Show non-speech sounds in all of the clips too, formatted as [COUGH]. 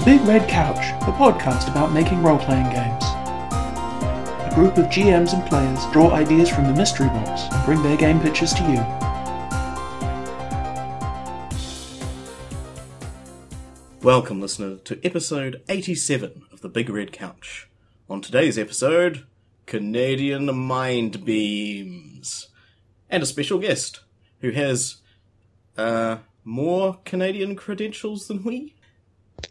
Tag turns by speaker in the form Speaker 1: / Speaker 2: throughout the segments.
Speaker 1: The Big Red Couch, a podcast about making role playing games. A group of GMs and players draw ideas from the mystery box and bring their game pitches to you.
Speaker 2: Welcome, listener, to episode 87 of The Big Red Couch. On today's episode, Canadian Mind Beams. And a special guest who has, uh, more Canadian credentials than we?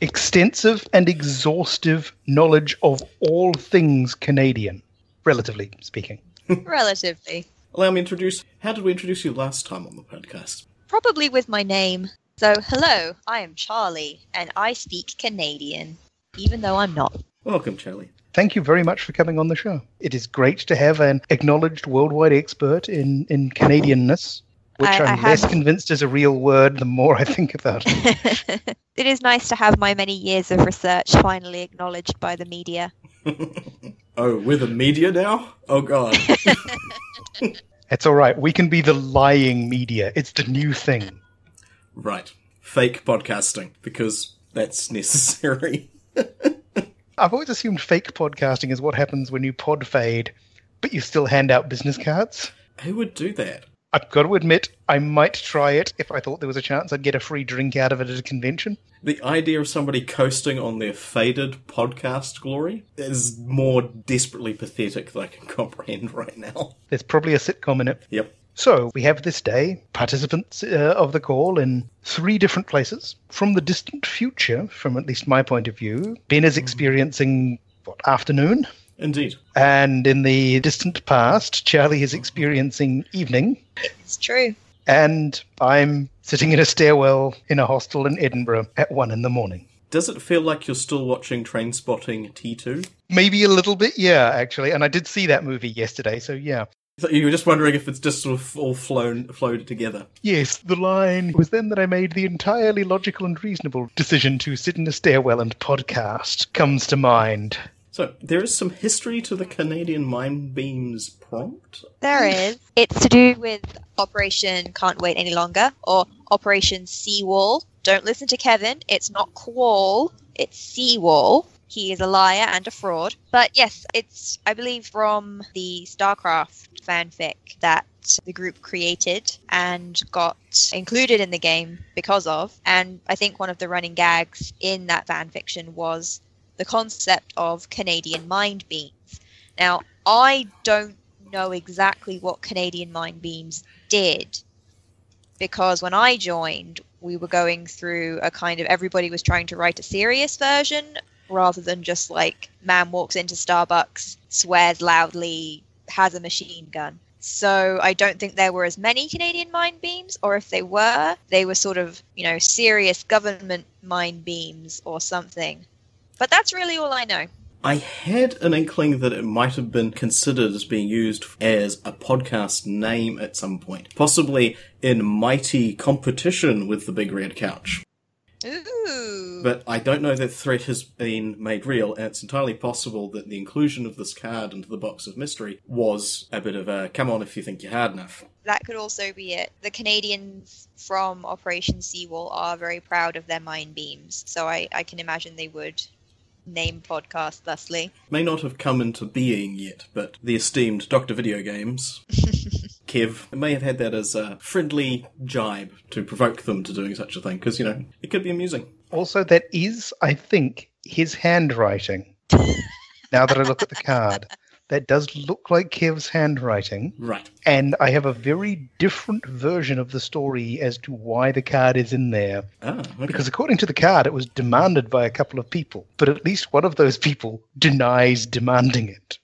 Speaker 3: Extensive and exhaustive knowledge of all things Canadian, relatively speaking. [LAUGHS]
Speaker 4: Relatively.
Speaker 2: Allow me to introduce. How did we introduce you last time on the podcast?
Speaker 4: Probably with my name. So, hello, I am Charlie, and I speak Canadian, even though I'm not.
Speaker 2: Welcome, Charlie.
Speaker 3: Thank you very much for coming on the show. It is great to have an acknowledged worldwide expert in, in Canadianness, which
Speaker 4: I-
Speaker 3: I,
Speaker 4: I
Speaker 3: am less convinced is a real word the more I think about it. [LAUGHS]
Speaker 4: it is nice to have my many years of research finally acknowledged by the media. [LAUGHS]
Speaker 2: Oh, we're the media now? Oh, God. [LAUGHS]
Speaker 3: It's all right. We can be the lying media. It's the new thing.
Speaker 2: right. Fake podcasting, because that's necessary.
Speaker 3: I've always assumed fake podcasting is what happens when you pod fade, but you still hand out business cards.
Speaker 2: Who would do that?
Speaker 3: I've got to admit, I might try it if I thought there was a chance I'd get a free drink out of it at a convention.
Speaker 2: The idea of somebody coasting on their faded podcast glory is more desperately pathetic than I can [LAUGHS] comprehend right now.
Speaker 3: There's probably a sitcom in it.
Speaker 2: Yep.
Speaker 3: So we have this day participants uh, of the call in three different places. From the distant future, from at least my point of view, Ben is experiencing what afternoon,
Speaker 2: Indeed.
Speaker 3: and in the distant past, Charlie is experiencing evening,
Speaker 4: It's true.
Speaker 3: and I'm sitting in a stairwell in a hostel in Edinburgh at one in the morning.
Speaker 2: Does it feel like you're still watching Trainspotting T2?
Speaker 3: Maybe a little bit, yeah, actually. And I did see that movie yesterday, so yeah.
Speaker 2: So you were just wondering if it's just sort of all flown flowed together.
Speaker 3: Yes, the line was then that I made the entirely logical and reasonable decision to sit in a stairwell and podcast comes to mind.
Speaker 2: So there is some history to the Canadian Mind Beams prompt.
Speaker 4: There is. It's to do with Operation Can't Wait Any Longer, or Operation CWAL. Don't listen to Kevin. It's not Quall, it's Seawall. He is a liar and a fraud. But yes, it's, I believe, from the StarCraft fanfic that the group created and got included in the game because of. And I think one of the running gags in that fanfiction was the concept of Canadian mind beams. Now, I don't know exactly what Canadian Mind Beams did because when I joined, we were going through a kind of everybody was trying to write a serious version rather than just like man walks into Starbucks, swears loudly, has a machine gun. So I don't think there were as many Canadian mind beams, or if they were, they were sort of, you know, serious government mind beams or something. But that's really all I know.
Speaker 2: I had an inkling that it might have been considered as being used as a podcast name at some point, possibly in mighty competition with the Big Red Couch.
Speaker 4: Ooh.
Speaker 2: But I don't know that threat has been made real, and it's entirely possible that the inclusion of this card into the box of mystery was a bit of a come on if you think you're hard enough.
Speaker 4: that could also be it. The Canadians from Operation CWAL are very proud of their mine beams, so I, I can imagine they would name podcast thusly.
Speaker 2: May not have come into being yet, but the esteemed Dr. Video Games, [LAUGHS] Kev, may have had that as a friendly jibe to provoke them to doing such a thing, because, you know, it could be amusing.
Speaker 3: Also, that is, I think, his handwriting. [LAUGHS] now that I look at the card, that does look like Kev's handwriting.
Speaker 2: Right.
Speaker 3: And I have a very different version of the story as to why the card is in there.
Speaker 2: Ah, okay.
Speaker 3: Because according to the card, it was demanded by a couple of people, but at least one of those people denies demanding it.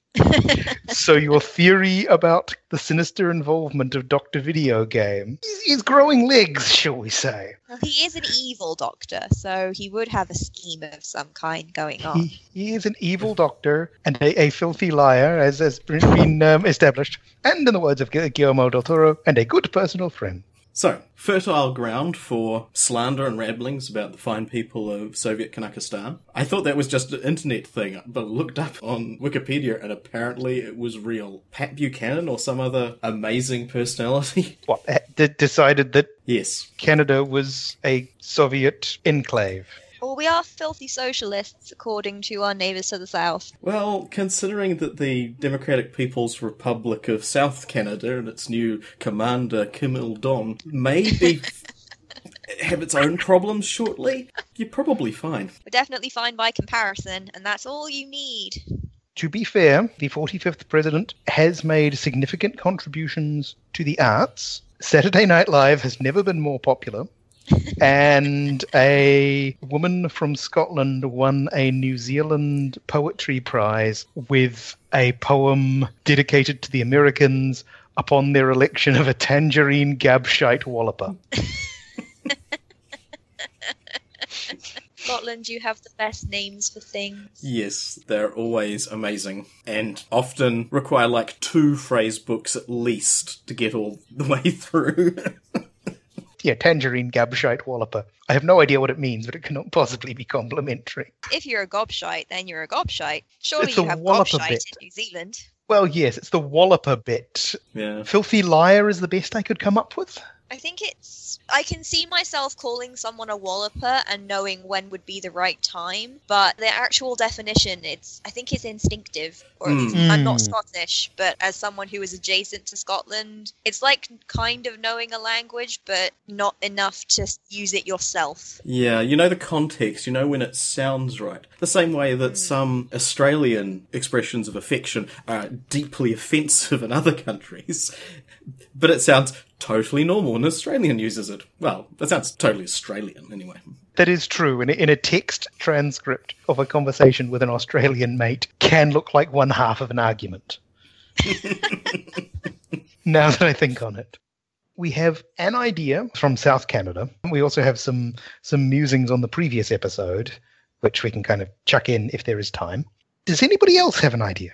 Speaker 3: So your theory about the sinister involvement of Doctor Video Game is, growing legs, shall we say?
Speaker 4: Well, he is an evil doctor, so he would have a scheme of some kind going on.
Speaker 3: He, he is an evil doctor and a, a filthy liar, as has been um, established, and in the words of Guillermo del Toro, and a good personal friend.
Speaker 2: So, fertile ground for slander and ramblings about the fine people of Soviet Canuckistan. I thought that was just an internet thing, but I looked up on Wikipedia and apparently it was real. Pat Buchanan or some other amazing personality? [LAUGHS]
Speaker 3: What, d- decided that
Speaker 2: yes.
Speaker 3: Canada was a Soviet enclave.
Speaker 4: Well, we are filthy socialists, according to our neighbours to the south.
Speaker 2: Well, considering that the Democratic People's Republic of South Canada and its new commander Kim Il Dong may be [LAUGHS] have its own problems shortly, you're probably fine.
Speaker 4: We're definitely fine by comparison, and that's all you need.
Speaker 3: To be fair, the 45th president has made significant contributions to the arts. Saturday Night Live has never been more popular. And a woman from Scotland won a New Zealand Poetry Prize with a poem dedicated to the Americans upon their election of a tangerine gabshite walloper.
Speaker 4: Scotland, you have the best names for things.
Speaker 2: Yes, they're always amazing and often require like two phrase books at least to get all the way [LAUGHS] through.
Speaker 3: Yeah, tangerine gabshite walloper. I have no idea what it means, but it cannot possibly be complimentary.
Speaker 4: If you're a gobshite, then you're a gobshite. Surely
Speaker 3: It's
Speaker 4: you have
Speaker 3: walloper
Speaker 4: gobshite
Speaker 3: bit.
Speaker 4: in New Zealand.
Speaker 3: Well, yes, it's the walloper bit.
Speaker 2: yeah.
Speaker 3: Filthy liar is the best I could come up with.
Speaker 4: I think it's. I can see myself calling someone a walloper and knowing when would be the right time, but the actual definition, it's. I think it's instinctive, or at least
Speaker 3: Mm.
Speaker 4: I'm not
Speaker 3: Mm.
Speaker 4: Scottish, but as someone who is adjacent to Scotland, it's like kind of knowing a language, but not enough to use it yourself.
Speaker 2: Yeah, you know the context, you know when it sounds right. The same way that some Australian expressions of affection are deeply [LAUGHS] offensive in other countries, but it sounds totally normal when an Australian uses it. Well, that sounds totally Australian anyway.
Speaker 3: That is true. In a, in a text transcript of a conversation with an Australian mate, can look like one half of an argument. [LAUGHS] now that I think on it, we have an idea from South Canada. We also have some some musings on the previous episode, which we can kind of chuck in if there is time. Does anybody else have an idea?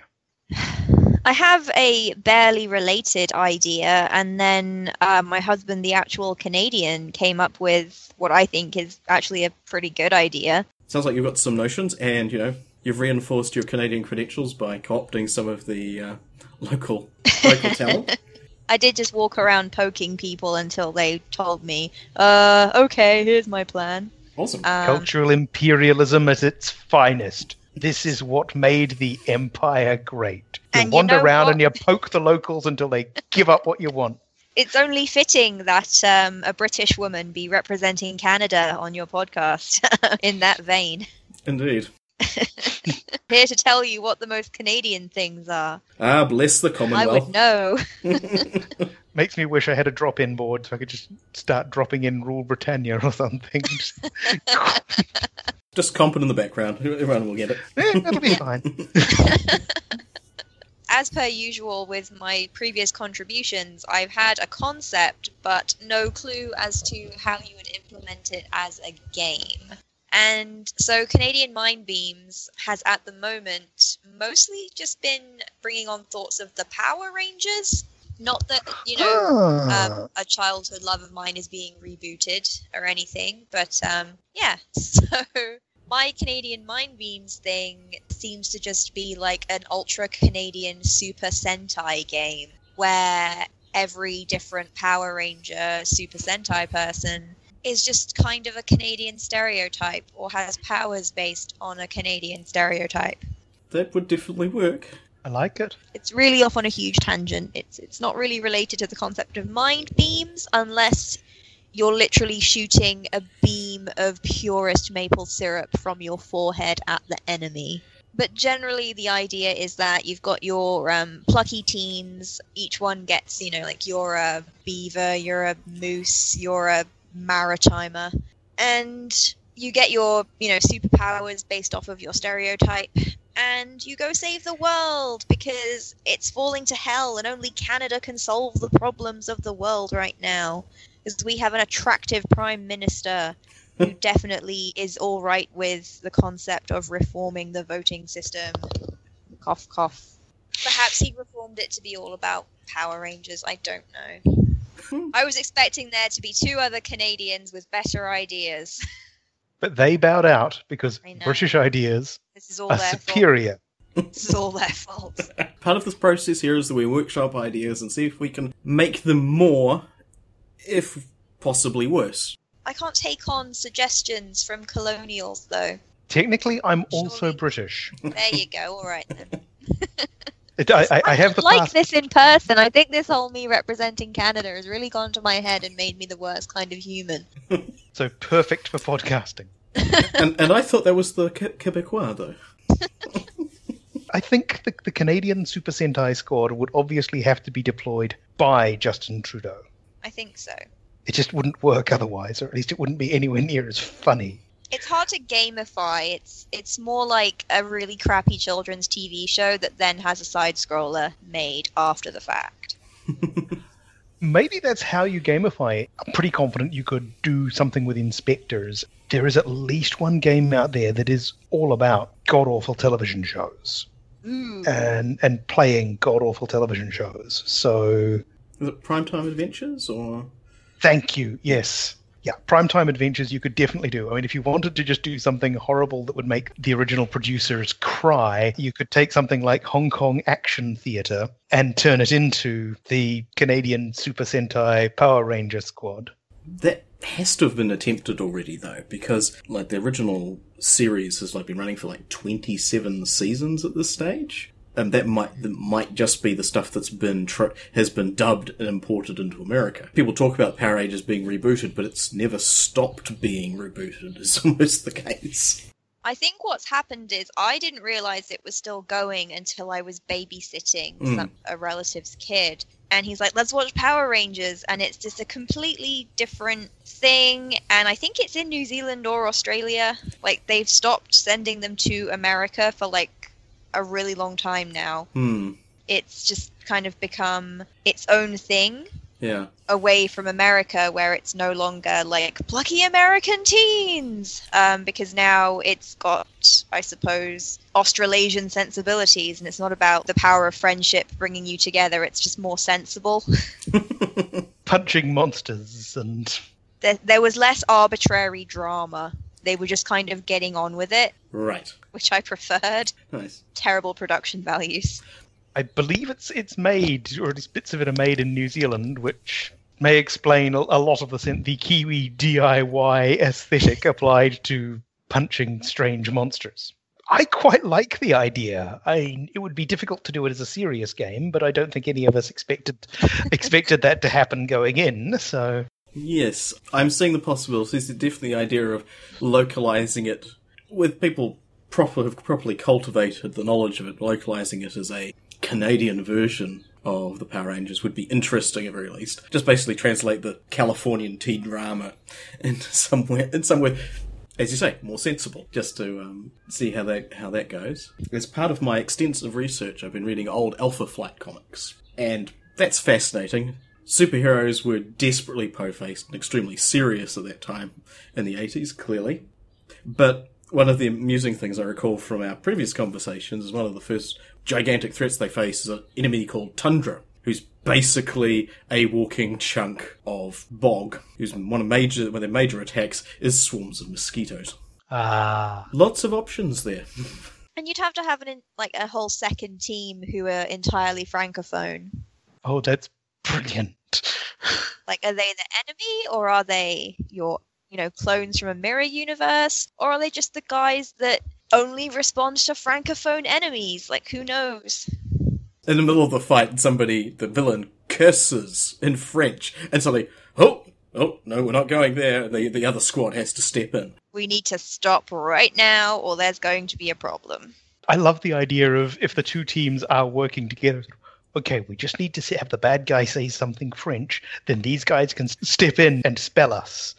Speaker 3: [SIGHS] [LAUGHS]
Speaker 4: I have a barely related idea, and then uh, my husband, the actual Canadian, came up with what I think is actually a pretty good idea.
Speaker 2: Sounds like you've got some notions, and you know you've reinforced your Canadian credentials by co-opting some of the uh, local local [LAUGHS] talent.
Speaker 4: I did just walk around poking people until they told me, uh, okay, here's my plan.
Speaker 2: Awesome.
Speaker 4: Um,
Speaker 3: Cultural imperialism at its finest. This is what made the empire great. You
Speaker 4: And you
Speaker 3: wander
Speaker 4: know
Speaker 3: around
Speaker 4: what?
Speaker 3: and you poke the locals until they give up what you want. [LAUGHS]
Speaker 4: it's only fitting that um, a British woman be representing Canada on your podcast [LAUGHS] in that vein.
Speaker 2: Indeed. [LAUGHS]
Speaker 4: Here to tell you what the most Canadian things are.
Speaker 2: Ah, bless the Commonwealth.
Speaker 4: I
Speaker 2: Commonwealth.
Speaker 4: would know.
Speaker 3: Makes me wish I had a drop in board so I could just start dropping in Rule Britannia or something. Just-
Speaker 2: Just comping in the background. Everyone will get it.
Speaker 3: Eh, that'll [LAUGHS] be fine. [LAUGHS]
Speaker 4: as per usual with my previous contributions, I've had a concept but no clue as to how you would implement it as a game. And so Canadian Mind Beams has at the moment mostly just been bringing on thoughts of the Power Rangers. Not that, you know,
Speaker 3: Ah.
Speaker 4: um, a childhood love of mine is being rebooted or anything, but um, yeah. [LAUGHS] So my Canadian Mind Beams thing seems to just be like an ultra Canadian Super Sentai game where every different Power Ranger Super Sentai person is just kind of a Canadian stereotype or has powers based on a Canadian stereotype.
Speaker 2: That would definitely work.
Speaker 3: I like it.
Speaker 4: It's really off on a huge tangent. It's it's not really related to the concept of mind beams unless you're literally shooting a beam of purest maple syrup from your forehead at the enemy. But generally, the idea is that you've got your um, plucky teens. Each one gets, you know, like you're a beaver, you're a moose, you're a maritimer, and you get your, you know, superpowers based off of your stereotype and you go save the world because it's falling to hell and only Canada can solve the problems of the world right now. Because we have an attractive prime minister who [LAUGHS] definitely is all right with the concept of reforming the voting system. Cough, cough. Perhaps he reformed it to be all about Power Rangers. I don't know. [LAUGHS] I was expecting there to be two other Canadians with better ideas. [LAUGHS]
Speaker 3: But they bowed out because British ideas
Speaker 4: This is all
Speaker 3: are
Speaker 4: their fault.
Speaker 3: superior.
Speaker 4: This is all their fault. [LAUGHS]
Speaker 2: Part of this process here is that we workshop ideas and see if we can make them more, if possibly worse.
Speaker 4: I can't take on suggestions from colonials though.
Speaker 3: Technically, I'm also British.
Speaker 4: There you go. All right then. [LAUGHS] [LAUGHS]
Speaker 3: It, I, I, I have the
Speaker 4: like
Speaker 3: pass-
Speaker 4: this in person. I think this whole me representing Canada has really gone to my head and made me the worst kind of human. [LAUGHS]
Speaker 3: so perfect for podcasting. [LAUGHS]
Speaker 2: and and I thought that was the Ke- Quebecois though. [LAUGHS]
Speaker 3: I think the, the Canadian Super Sentai squad would obviously have to be deployed by Justin Trudeau.
Speaker 4: I think so.
Speaker 3: It just wouldn't work otherwise, or at least it wouldn't be anywhere near as funny.
Speaker 4: It's hard to gamify. It's it's more like a really crappy children's TV show that then has a side scroller made after the fact. [LAUGHS]
Speaker 3: Maybe that's how you gamify it. I'm pretty confident you could do something with inspectors. There is at least one game out there that is all about god awful television shows
Speaker 4: Ooh.
Speaker 3: and and playing god awful television shows. So
Speaker 2: Is it Primetime Adventures or?
Speaker 3: Thank you. Yes. Yeah, primetime adventures you could definitely do. I mean, if you wanted to just do something horrible that would make the original producers cry, you could take something like Hong Kong Action Theatre and turn it into the Canadian Super Sentai Power Ranger Squad.
Speaker 2: That has to have been attempted already though, because like the original series has like been running for like twenty seven seasons at this stage. And that might that might just be the stuff that's been tr- has been dubbed and imported into America. People talk about Power Rangers being rebooted, but it's never stopped being rebooted. Is [LAUGHS] almost the case.
Speaker 4: I think what's happened is I didn't realize it was still going until I was babysitting
Speaker 2: Mm.
Speaker 4: some, a relative's kid. And he's like, let's watch Power Rangers. And it's just a completely different thing. And I think it's in New Zealand or Australia. Like, they've stopped sending them to America for like a really long time now.
Speaker 2: Hmm.
Speaker 4: It's just kind of become its own thing
Speaker 2: Yeah.
Speaker 4: away from America, where it's no longer like plucky American teens, um, because now it's got, I suppose, Australasian sensibilities, and it's not about the power of friendship bringing you together. It's just more sensible. [LAUGHS]
Speaker 3: Punching monsters and
Speaker 4: there, there was less arbitrary drama. They were just kind of getting on with it,
Speaker 2: Right.
Speaker 4: which I preferred.
Speaker 2: Nice.
Speaker 4: Terrible production values.
Speaker 3: I believe it's it's made, or at least bits of it are made in New Zealand, which may explain a, a lot of the sen- the Kiwi DIY aesthetic applied to punching strange monsters. I quite like the idea. I it would be difficult to do it as a serious game, but I don't think any of us expected [LAUGHS] expected that to happen going in. So
Speaker 2: Yes, I'm seeing the possibilities. Definitely the idea of localizing it with people proper, have properly cultivated the knowledge of it. Localizing it as a Canadian version of the Power Rangers would be interesting at very least. Just basically translate the Californian teen drama [LAUGHS] into somewhere in somewhere, as you say, more sensible. Just to um, see how that how that goes. As part of my extensive research, I've been reading old Alpha Flight comics, and that's fascinating. Superheroes were desperately po-faced and extremely serious at that time in the 80s, clearly. But one of the amusing things I recall from our previous conversations is one of the first gigantic threats they face is an enemy called Tundra, who's basically a walking chunk of bog, whose one of major one of their major attacks is swarms of mosquitoes.
Speaker 3: ah,
Speaker 2: Lots of options there. [LAUGHS]
Speaker 4: And you'd have to have an like a whole second team who are entirely francophone.
Speaker 3: oh, that's brilliant.
Speaker 4: Like, are they the enemy, or are they your, you know, clones from a mirror universe, or are they just the guys that only respond to francophone enemies? Like, who knows?
Speaker 2: In the middle of the fight, somebody, the villain, curses in French, and suddenly, oh, oh, no, we're not going there. The the other squad has to step in.
Speaker 4: We need to stop right now, or there's going to be a problem.
Speaker 3: I love the idea of if the two teams are working together. Okay, we just need to say, have the bad guy say something French, then these guys can step in and spell us.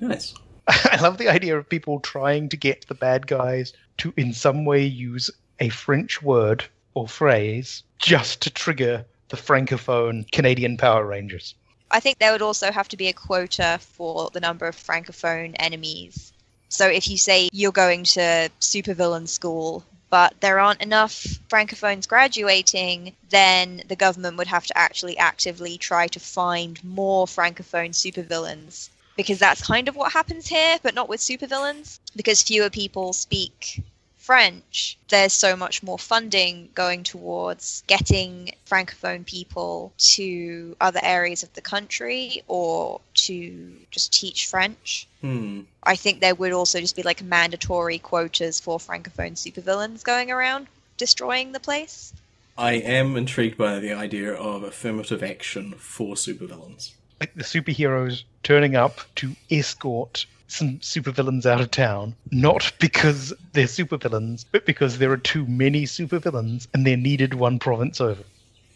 Speaker 2: Nice. [LAUGHS]
Speaker 3: I love the idea of people trying to get the bad guys to, in some way, use a French word or phrase just to trigger the francophone Canadian Power Rangers.
Speaker 4: I think there would also have to be a quota for the number of francophone enemies. So if you say you're going to supervillain school, but there aren't enough francophones graduating, then the government would have to actually actively try to find more francophone supervillains. Because that's kind of what happens here, but not with supervillains. Because fewer people speak French, there's so much more funding going towards getting francophone people to other areas of the country or to just teach French.
Speaker 2: Hmm.
Speaker 4: I think there would also just be like mandatory quotas for francophone supervillains going around destroying the place.
Speaker 2: I am intrigued by the idea of affirmative action for supervillains.
Speaker 3: Like the superheroes turning up to escort some supervillains out of town, not because they're supervillains, but because there are too many supervillains and they're needed one province over.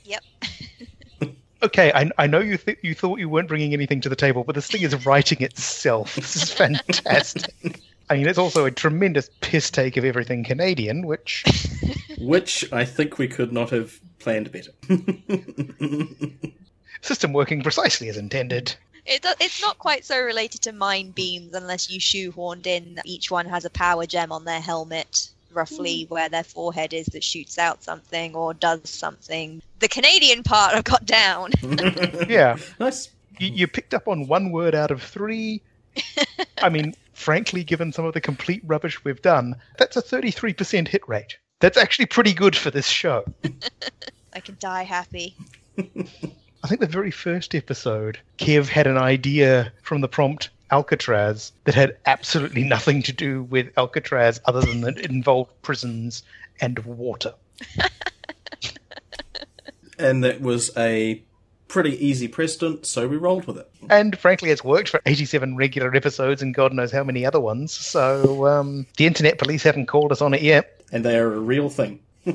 Speaker 4: Yep. [LAUGHS]
Speaker 3: Okay, I, I know you th- you thought you weren't bringing anything to the table, but this thing is writing itself. This is fantastic. I mean, it's also a tremendous piss take of everything Canadian, which [LAUGHS]
Speaker 2: Which I think we could not have planned better. [LAUGHS]
Speaker 3: system working precisely as intended.
Speaker 4: It do- it's not quite so related to mind beams unless you shoehorned in that each one has a power gem on their helmet, roughly mm. where their forehead is that shoots out something or does something. The Canadian part I've [LAUGHS] got down. [LAUGHS]
Speaker 3: Yeah,
Speaker 2: nice.
Speaker 3: you, you picked up on one word out of three. [LAUGHS] I mean, frankly, given some of the complete rubbish we've done, that's a 33% hit rate. That's actually pretty good for this show.
Speaker 4: I can die happy.
Speaker 3: I think the very first episode, Kev had an idea from the prompt Alcatraz that had absolutely nothing to do with Alcatraz other than that it involved prisons and water. [LAUGHS]
Speaker 2: And that was a pretty easy precedent, so we rolled with it.
Speaker 3: And frankly, it's worked for 87 regular episodes and God knows how many other ones. So um, the internet police haven't called us on it yet.
Speaker 2: And they are a real thing. [LAUGHS]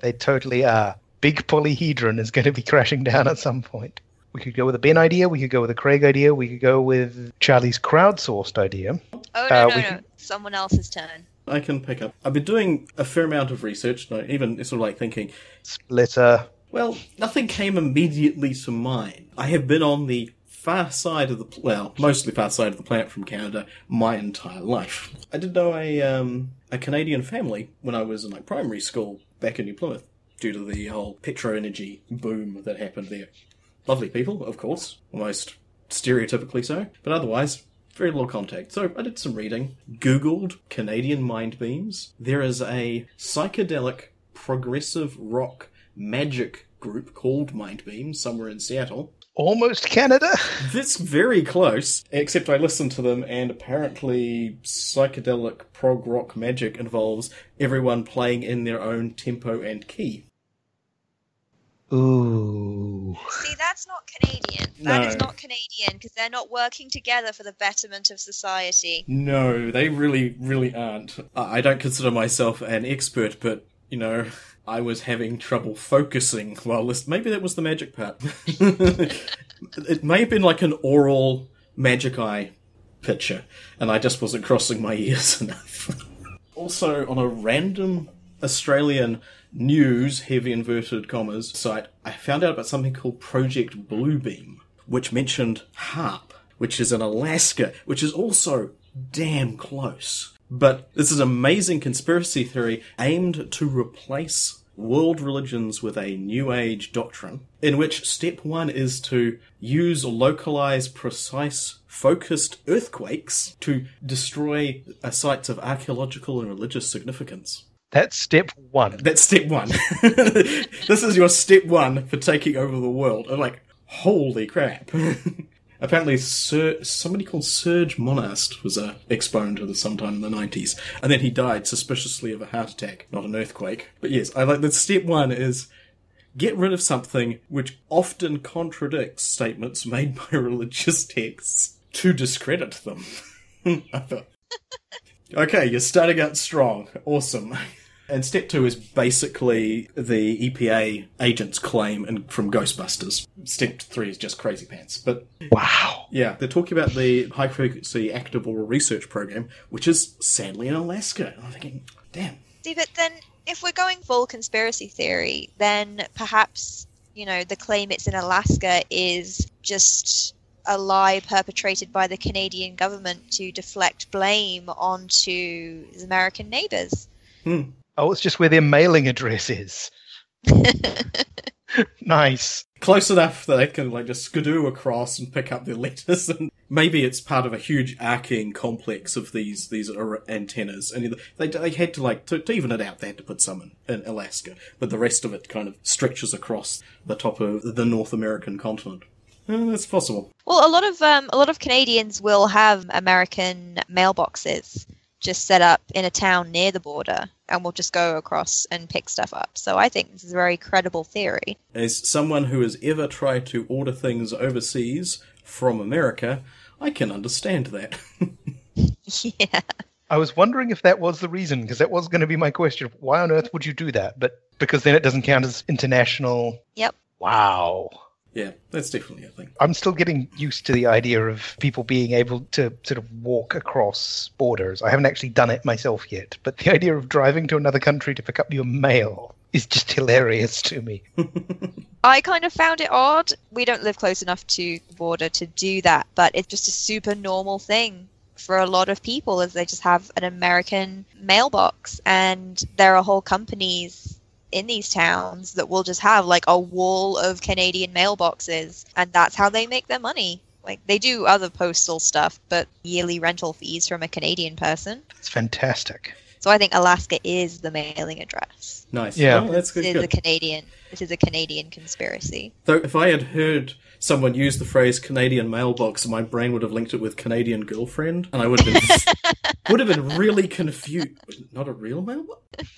Speaker 3: They totally are. Big polyhedron is going to be crashing down at some point. We could go with a Ben idea. We could go with a Craig idea. We could go with Charlie's crowdsourced idea.
Speaker 4: Oh no
Speaker 3: Uh,
Speaker 4: no no!
Speaker 3: can-
Speaker 4: Someone else's turn.
Speaker 2: I can pick up. I've been doing a fair amount of research, no, even sort of like thinking,
Speaker 3: Splitter.
Speaker 2: well, nothing came immediately to mind. I have been on the far side of the pl- well, mostly far side of the planet from Canada my entire life. I did know a um, a Canadian family when I was in like primary school back in New Plymouth, due to the whole petro energy boom that happened there. Lovely people, of course, almost stereotypically so, but otherwise very little contact. So I did some reading, googled Canadian mind beams. There is a psychedelic progressive rock magic group called Mind Beams somewhere in Seattle.
Speaker 3: Almost Canada.
Speaker 2: This very close, except I listened to them, and apparently psychedelic prog rock magic involves everyone playing in their own tempo and key.
Speaker 3: Ooh.
Speaker 4: See, that's not Canadian. That is
Speaker 2: No.
Speaker 4: not Canadian because they're not working together for the betterment of society.
Speaker 2: No, they really, really aren't. I I don't consider myself an expert, but, you know, I was having trouble focusing while listening. Maybe that was the magic part. [LAUGHS] it may have been like an oral magic eye picture, and I just wasn't crossing my ears [LAUGHS] enough. also, on a random Australian news, heavy inverted commas, site, I found out about something called Project Bluebeam, which mentioned HAARP, which is in Alaska, which is also damn close. But this is an amazing conspiracy theory aimed to replace world religions with a new age doctrine, in which step one is to use localized, precise, focused earthquakes to destroy sites of archaeological and religious significance.
Speaker 3: That's step one.
Speaker 2: That's step one. [LAUGHS] this is your step one for taking over the world. I'm like, holy crap. [LAUGHS] Apparently, Sir, somebody called Serge Monast was a exponent of this sometime in the 90s, and then he died suspiciously of a heart attack, not an earthquake. But yes, I like that step one is get rid of something which often contradicts statements made by [LAUGHS] religious texts to discredit them. [LAUGHS] Okay, you're starting out strong. Awesome. And step two is basically the EPA agent's claim and from Ghostbusters. Step three is just crazy pants. But
Speaker 3: Wow.
Speaker 2: yeah, they're talking about the high frequency active auroral research program, which is sadly in Alaska. I'm thinking, damn.
Speaker 4: See, but then if we're going full conspiracy theory, then perhaps, you know, the claim it's in Alaska is just a lie perpetrated by the Canadian government to deflect blame onto his American neighbors. Hmm.
Speaker 3: Oh, it's just where their mailing address is. [LAUGHS] nice.
Speaker 2: Close enough that they can like just skidoo across and pick up their [LAUGHS] letters, and maybe it's part of a huge arcing complex of these these antennas. And they they had to like to, to even it out. They had to put some in, in Alaska, but the rest of it kind of stretches across the top of the North American continent. Eh, that's possible.
Speaker 4: Well, a lot of um, a lot of Canadians will have American mailboxes just set up in a town near the border, and we'll just go across and pick stuff up. So I think this is a very credible theory.
Speaker 2: As someone who has ever tried to order things overseas from America, I can understand that. [LAUGHS] [LAUGHS]
Speaker 4: yeah.
Speaker 3: I was wondering if that was the reason, because that was going to be my question. Why on earth would you do that? But because then it doesn't count as international.
Speaker 4: Yep.
Speaker 3: Wow.
Speaker 2: Yeah, that's definitely a thing.
Speaker 3: I'm still getting used to the idea of people being able to sort of walk across borders. I haven't actually done it myself yet, but the idea of driving to another country to pick up your mail is just [LAUGHS] hilarious to me. [LAUGHS]
Speaker 4: I kind of found it odd. We don't live close enough to the border to do that, but it's just a super normal thing for a lot of people as they just have an American mailbox and there are whole companies in these towns that will just have like a wall of Canadian mailboxes and that's how they make their money. Like they do other postal stuff, but yearly rental fees from a Canadian person.
Speaker 3: It's fantastic.
Speaker 4: So I think Alaska is the mailing address.
Speaker 2: Nice.
Speaker 3: Yeah.
Speaker 2: Oh, that's good.
Speaker 4: It is a
Speaker 2: good.
Speaker 4: Canadian. It is a Canadian conspiracy.
Speaker 2: Though if I had heard someone use the phrase Canadian mailbox, my brain would have linked it with Canadian girlfriend, and I would have been [LAUGHS] would have been really confused. Not a real mailbox? [LAUGHS]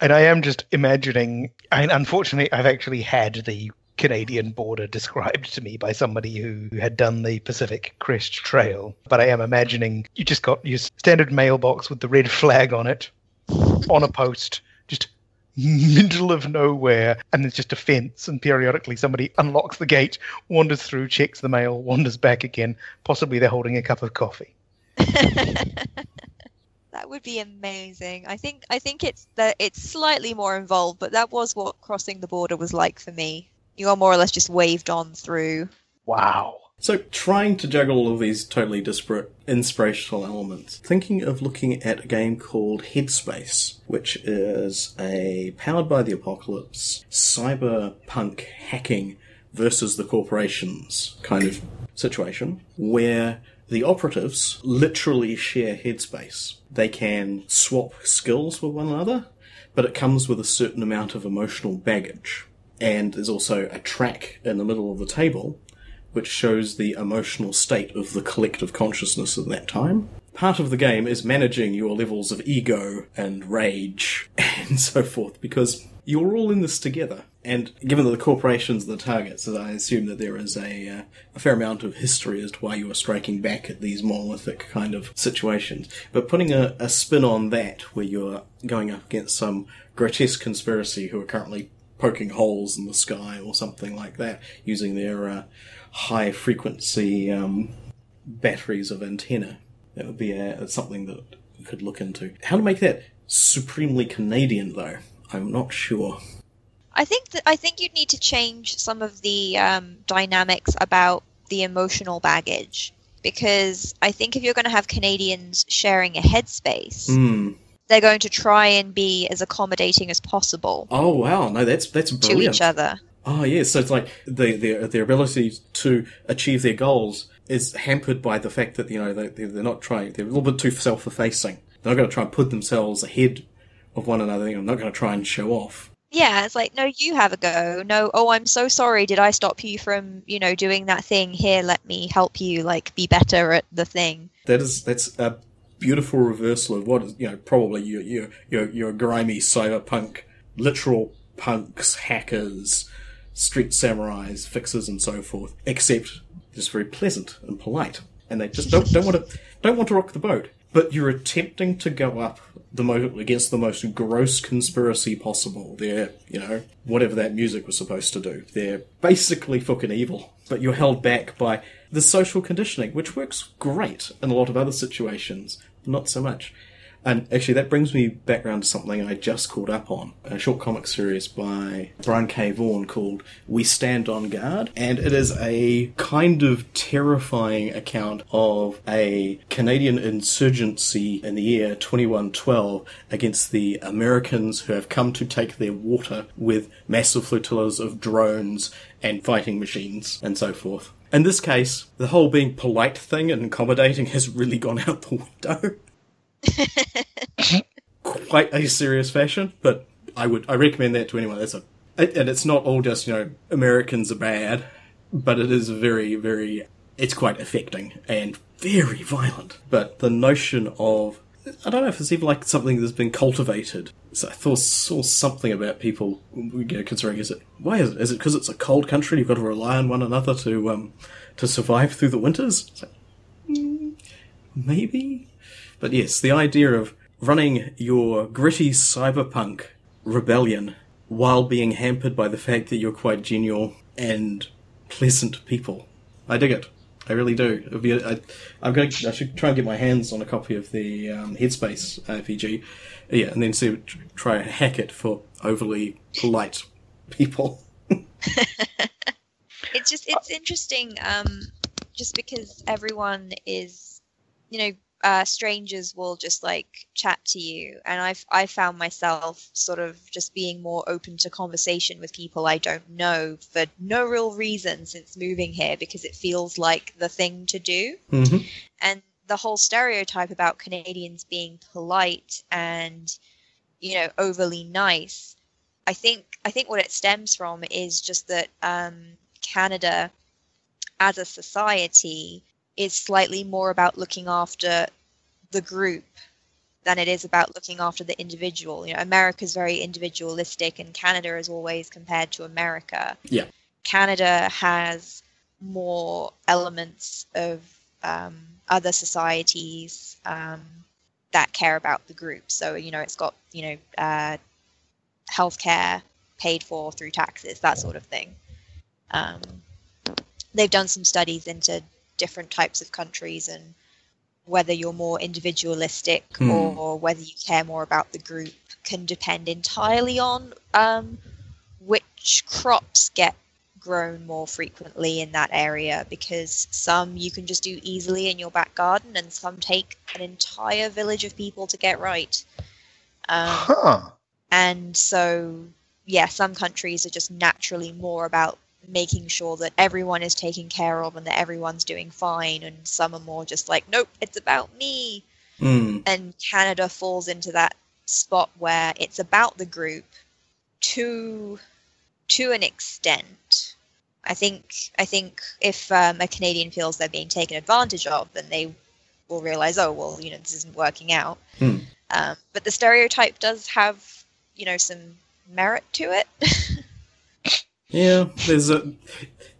Speaker 3: And I am just imagining. I mean, unfortunately, I've actually had the Canadian border described to me by somebody who had done the Pacific Crest Trail. But I am imagining you just got your standard mailbox with the red flag on it on a post, just middle of nowhere, and there's just a fence, and periodically somebody unlocks the gate, wanders through, checks the mail, wanders back again. Possibly they're holding a cup of coffee. [LAUGHS]
Speaker 4: That would be amazing. I think I think it's that it's slightly more involved, but that was what crossing the border was like for me. You are more or less just waved on through.
Speaker 3: Wow.
Speaker 2: So, trying to juggle all of these totally disparate inspirational elements, thinking of looking at a game called Headspace, which is a powered by the apocalypse cyberpunk hacking versus the corporations kind of situation, where the operatives literally share headspace. They can swap skills with one another, but it comes with a certain amount of emotional baggage. And there's also a track in the middle of the table which shows the emotional state of the collective consciousness at that time. Part of the game is managing your levels of ego and rage [LAUGHS] and so forth because you're all in this together. And given that the corporations are the targets, I assume that there is a, uh, a fair amount of history as to why you are striking back at these monolithic kind of situations. But putting a, a spin on that, where you're going up against some grotesque conspiracy who are currently poking holes in the sky or something like that, using their uh, high frequency um, batteries of antenna. That would be a, something that we could look into. How to make that supremely Canadian, though, I'm not sure.
Speaker 4: I think that I think you'd need to change some of the um, dynamics about the emotional baggage because I think if you're going to have Canadians sharing a headspace,
Speaker 2: Hmm.
Speaker 4: They're going to try and be as accommodating as possible
Speaker 2: Oh wow, no, that's that's
Speaker 4: to each other.
Speaker 2: Oh yeah, so it's like the, their their ability to achieve their goals is hampered by the fact that you know they they're not trying. They're a little bit too self-effacing. They're not going to try and put themselves ahead of one another. They're not going to try and show off.
Speaker 4: Yeah, it's like, no, you have a go. No, oh, I'm so sorry. Did I stop you from, you know, doing that thing? Here, let me help you, like, be better at the thing.
Speaker 2: That is that's a beautiful reversal of what is you know probably your your your, your grimy cyberpunk literal punks, hackers, street samurais, fixers, and so forth. Except just very pleasant and polite, and they just don't don't want to don't want to rock the boat. But you're attempting to go up the mo- against the most gross conspiracy possible. They're, you know, whatever that music was supposed to do. They're basically fucking evil. But you're held back by the social conditioning, which works great in a lot of other situations, not so much. And actually, that brings me back around to something I just caught up on a short comic series by Brian K. Vaughan called We Stand on Guard. And it is a kind of terrifying account of a Canadian insurgency in the year 2112 against the Americans who have come to take their water with massive flotillas of drones and fighting machines and so forth. In this case, the whole being polite thing and accommodating has really gone out the window. [LAUGHS] Quite a serious fashion, but I would I recommend that to anyone. That's a and it's not all just you know Americans are bad, but it is very very it's quite affecting and very violent. But the notion of I don't know if it's even like something that's been cultivated. So I thought saw something about people you know, considering is it why is it is it because it's a cold country you've got to rely on one another to um to survive through the winters? Like, mm, maybe, but yes, the idea of running your gritty cyberpunk rebellion while being hampered by the fact that you're quite genial and pleasant people. I dig it. I really do. Be I, I'm going. I should try and get my hands on a copy of the um, Headspace RPG. Yeah, and then see try and hack it for overly polite people. [LAUGHS]
Speaker 4: it's just it's interesting, um, just because everyone is, you know, uh, strangers will just like chat to you and i've i found myself sort of just being more open to conversation with people i don't know for no real reason since moving here because it feels like the thing to do
Speaker 2: Mm-hmm.
Speaker 4: and the whole stereotype about canadians being polite and you know overly nice i think i think what it stems from is just that um, canada as a society is slightly more about looking after the group than it is about looking after the individual. You know, America's very individualistic, and Canada is always compared to America.
Speaker 2: Yeah.
Speaker 4: Canada has more elements of um, other societies um, that care about the group. So, you know, it's got, you know, uh, healthcare paid for through taxes, that sort of thing. Um, they've done some studies into different types of countries and whether you're more individualistic
Speaker 2: Hmm.
Speaker 4: or whether you care more about the group can depend entirely on um, which crops get grown more frequently in that area because some you can just do easily in your back garden and some take an entire village of people to get right. Um,
Speaker 3: Huh.
Speaker 4: and so, yeah, some countries are just naturally more about making sure that everyone is taken care of and that everyone's doing fine. And some are more just like, nope, it's about me.
Speaker 2: Mm.
Speaker 4: And Canada falls into that spot where it's about the group to to an extent. I think I think if um, a Canadian feels they're being taken advantage of, then they will realize, oh well, you know, this isn't working out.
Speaker 2: Hmm.
Speaker 4: Um, but the stereotype does have, you know, some merit to it. [LAUGHS]
Speaker 2: Yeah, there's a.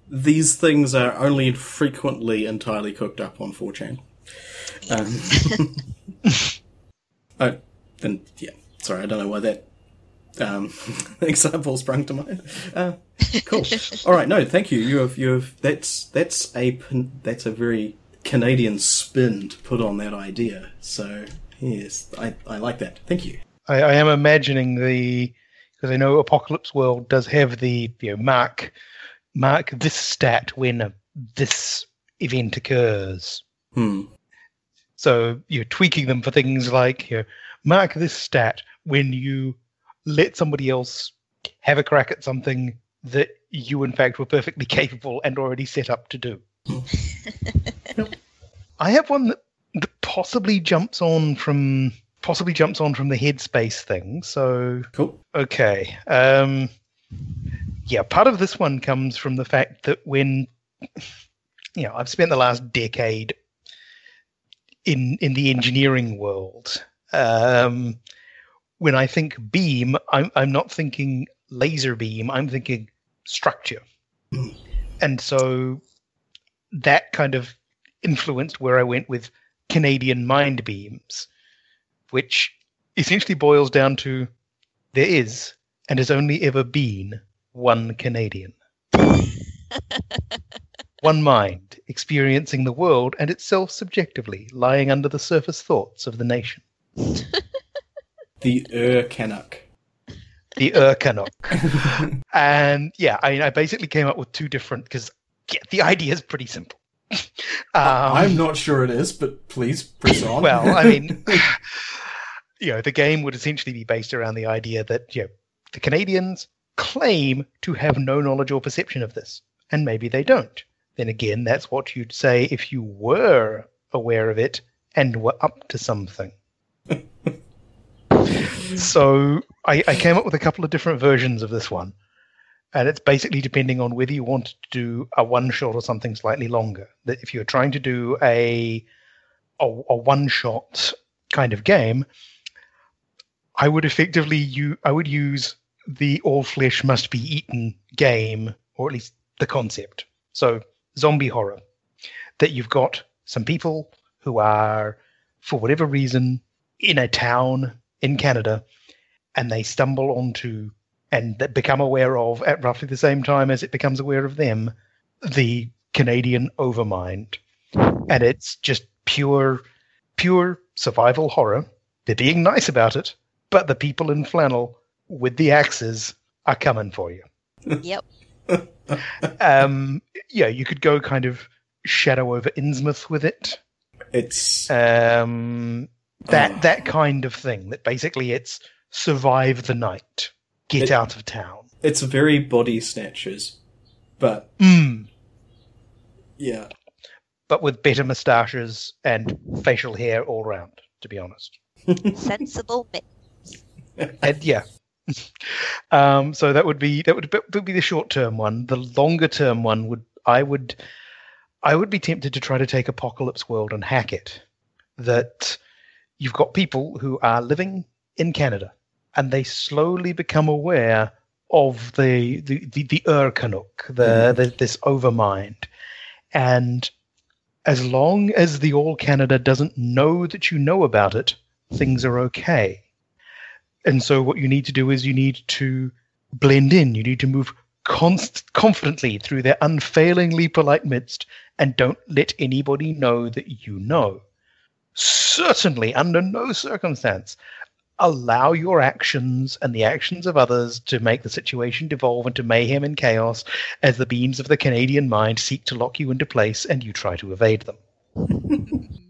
Speaker 2: These things are only frequently entirely cooked up on 4chan. Um, [LAUGHS] oh, and yeah, sorry, I don't know why that um, [LAUGHS] example sprung to mind. Uh, cool. [LAUGHS] All right, no, thank you. You have, you have. That's that's a that's a very Canadian spin to put on that idea. So yes, I I like that. Thank you.
Speaker 3: I, I am imagining the because I know Apocalypse World does have the you know mark mark this stat when a, this event occurs.
Speaker 2: Hmm.
Speaker 3: So you're tweaking them for things like you know, mark this stat when you let somebody else have a crack at something that you in fact were perfectly [LAUGHS] capable and already set up to do. [LAUGHS] I have one that, that possibly jumps on from possibly jumps on from the headspace thing. So
Speaker 2: Cool.
Speaker 3: Okay. Um, yeah, part of this one comes from the fact that when, you know, I've spent the last decade in in the engineering world. Um, when I think beam, I'm I'm not thinking laser beam. I'm thinking structure, and so that kind of influenced where I went with Canadian mind beams, which essentially boils down to there is and has only ever been one Canadian. [LAUGHS] one mind experiencing the world and itself subjectively lying under the surface thoughts of the nation. [LAUGHS]
Speaker 2: The Ur Canuck.
Speaker 3: the Ur-Canuck. [LAUGHS] and yeah, I mean, I basically came up with two different because yeah, the idea is pretty simple. Um,
Speaker 1: I'm not sure it is, but please press on.
Speaker 3: well, I mean, [LAUGHS] [SIGHS] you know, the game would essentially be based around the idea that you know the Canadians claim to have no knowledge or perception of this, and maybe they don't. Then again, that's what you'd say if you were aware of it and were up to something. [LAUGHS] so I, I came up with a couple of different versions of this one. And it's basically depending on whether you want to do a one shot or something slightly longer. That if you're trying to do a a, a one shot kind of game, I would effectively you I would use the all flesh must be eaten game, or at least the concept. So zombie horror. That you've got some people who are, for whatever reason, in a town in Canada, and they stumble onto and that become aware of at roughly the same time as it becomes aware of them the Canadian overmind. And it's just pure pure survival horror. They're being nice about it, but the people in flannel with the axes are coming for you.
Speaker 4: Yep. [LAUGHS]
Speaker 3: Um, yeah, you could go kind of shadow over Innsmouth with it.
Speaker 2: It's
Speaker 3: Um, that
Speaker 2: Oh.
Speaker 3: that kind of thing. That basically it's survive the night, get
Speaker 2: It-
Speaker 3: out of town.
Speaker 2: it's very body snatchers, but
Speaker 3: Mm.
Speaker 2: yeah,
Speaker 3: But with better moustaches and facial hair all round. To be honest. [LAUGHS]
Speaker 4: Sensible bit.
Speaker 3: and yeah. [LAUGHS] um, so that would be that would, would be the short term one. The longer term one would I would I would be tempted to try to take Apocalypse World and hack it. That you've got people who are living in Canada and they slowly become aware of the the the, the Ur-Canuck, the, mm-hmm. the this overmind, and as long as the All Canada doesn't know that you know about it, things are okay. And so what you need to do is you need to blend in. You need to move const- confidently through their unfailingly polite midst and don't let anybody know that you know. Certainly, under no circumstance, allow your actions and the actions of others to make the situation devolve into mayhem and chaos as the beams of the Canadian mind seek to lock you into place and you try to evade them. [LAUGHS]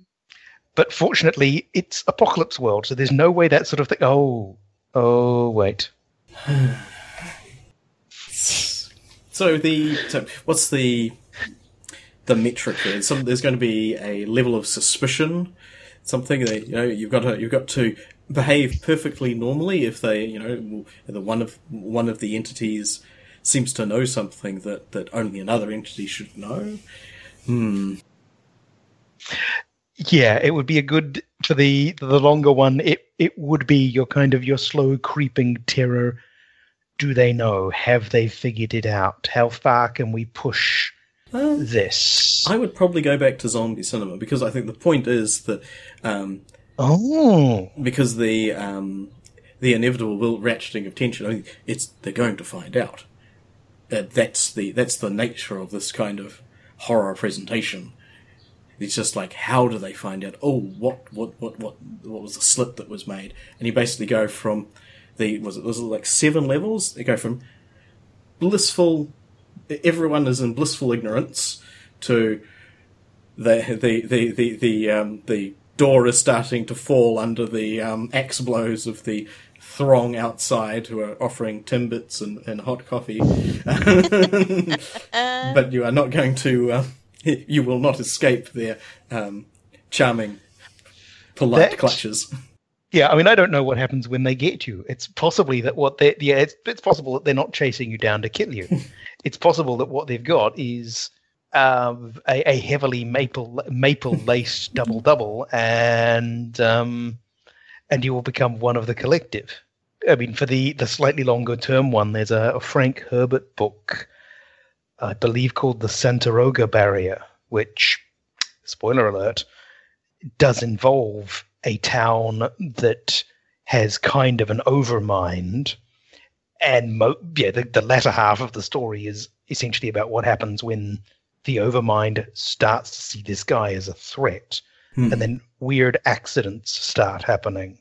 Speaker 3: but fortunately, it's apocalypse world, so there's no way that sort of thing. Oh, oh, wait. [SIGHS]
Speaker 2: So the so what's the the metric there? Some, there's going to be a level of suspicion, something that you know you've got to you've got to behave perfectly normally if they you know the one of one of the entities seems to know something that that only another entity should know. Hmm.
Speaker 3: Yeah, it would be a good for the the longer one. It it would be your kind of your slow creeping terror. Do they know? Have they figured it out? How far can we push
Speaker 2: Um,
Speaker 3: this?
Speaker 2: I would probably go back to zombie cinema because I think the point is that um,
Speaker 3: Oh,
Speaker 2: because the um, the inevitable will ratcheting of tension. I mean, it's they're going to find out. Uh, that's the that's the nature of this kind of horror presentation. It's just like how do they find out? Oh, what what what what what was the slip that was made? And you basically go from the was it was it like seven levels? They go from blissful. Everyone is in blissful ignorance to the the the the the um, the door is starting to fall under the um, axe blows of the throng outside who are offering timbits and, and hot coffee. [LAUGHS] but you are not going to. Uh, you will not escape their um, charming, polite
Speaker 3: That-
Speaker 2: clutches.
Speaker 3: Yeah. I mean, I don't know what happens when they get you. It's possibly that what they yeah, it's, it's possible that they're not chasing you down to kill you. [LAUGHS] it's possible that what they've got is um, a, a heavily maple maple laced [LAUGHS] double double, and um, and you will become one of the collective. I mean, for the the slightly longer term one, there's a, a Frank Herbert book, I believe called the Santaroga Barrier, which, spoiler alert, does involve a town that has kind of an overmind. And mo- yeah, the, the latter half of the story is essentially about what happens when the overmind starts to see this guy as a threat.
Speaker 2: Hmm.
Speaker 3: and then weird accidents start happening.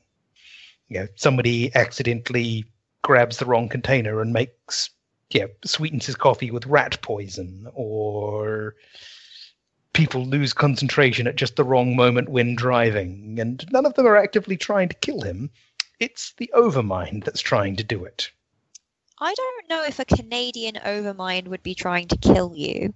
Speaker 3: You know, somebody accidentally grabs the wrong container and makes yeah sweetens his coffee with rat poison, or people lose concentration at just the wrong moment when driving, and none of them are actively trying to kill him. It's the overmind that's trying to do it.
Speaker 4: I don't know if a Canadian overmind would be trying to kill you.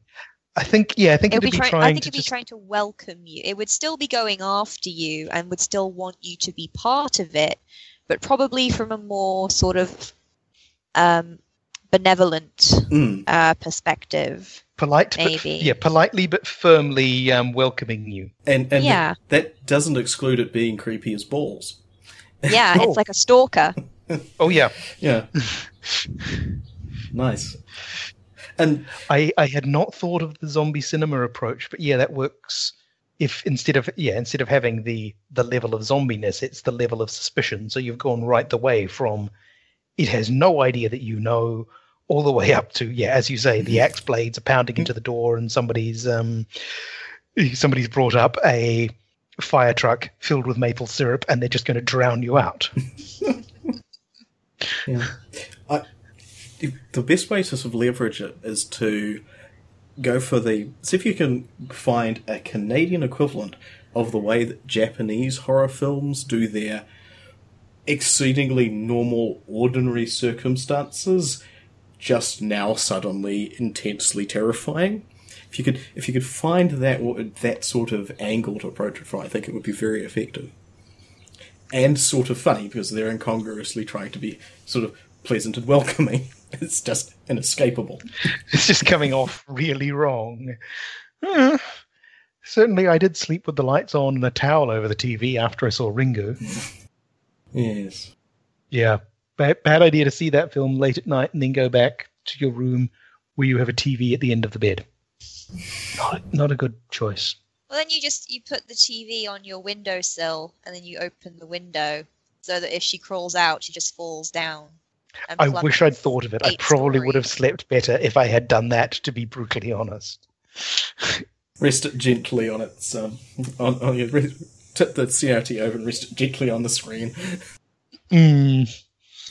Speaker 3: I think, yeah, I think
Speaker 4: It
Speaker 3: it'd
Speaker 4: be
Speaker 3: be
Speaker 4: trying. I think
Speaker 3: to
Speaker 4: it'd be
Speaker 3: just
Speaker 4: trying to welcome you. It would still be going after you and would still want you to be part of it, but probably from a more sort of um, benevolent
Speaker 2: Mm.
Speaker 4: uh, perspective.
Speaker 3: polite, but, yeah, politely but firmly um, welcoming you.
Speaker 2: And and
Speaker 4: Yeah.
Speaker 2: that doesn't exclude it being creepy as balls.
Speaker 4: Yeah,
Speaker 3: Oh. [LAUGHS]
Speaker 4: it's like a stalker.
Speaker 3: Oh yeah, [LAUGHS]
Speaker 2: Yeah. nice. And
Speaker 3: I, I had not thought of the zombie cinema approach, but yeah, that works. If instead of yeah, instead of having the the level of zombiness, it's the level of suspicion. So you've gone right the way from it has no idea that you know, all the way up to yeah, as you say, the axe blades are pounding into the door, and somebody's um somebody's brought up a fire truck filled with maple syrup, and they're just going to drown you out. [LAUGHS]
Speaker 2: Yeah. I, the best way to sort of leverage it is to go for the. See if you can find a Canadian equivalent of the way that Japanese horror films do their exceedingly normal, ordinary circumstances, just now suddenly intensely terrifying. If you could, if you could find that that sort of angle to approach it from, I think it would be very effective and sort of funny because they're incongruously trying to be sort of pleasant and welcoming. [LAUGHS] It's just inescapable.
Speaker 3: it's just coming off really wrong. Hmm. Certainly, I did sleep with the lights on and a towel over the TV after I saw Ringu.
Speaker 2: Yes.
Speaker 3: Yeah, bad, bad idea to see that film late at night and then go back to your room where you have a TV at the end of the bed. Not, not a good choice.
Speaker 4: Well, then you just you put the TV on your windowsill and then you open the window so that if she crawls out, she just falls down.
Speaker 3: I wish I'd thought of it. I
Speaker 4: eight
Speaker 3: probably would have slept better if I had done that, to be brutally honest.
Speaker 2: Rest it gently on its um on, on your tip the CRT over and rest it gently on the screen.
Speaker 3: Mm.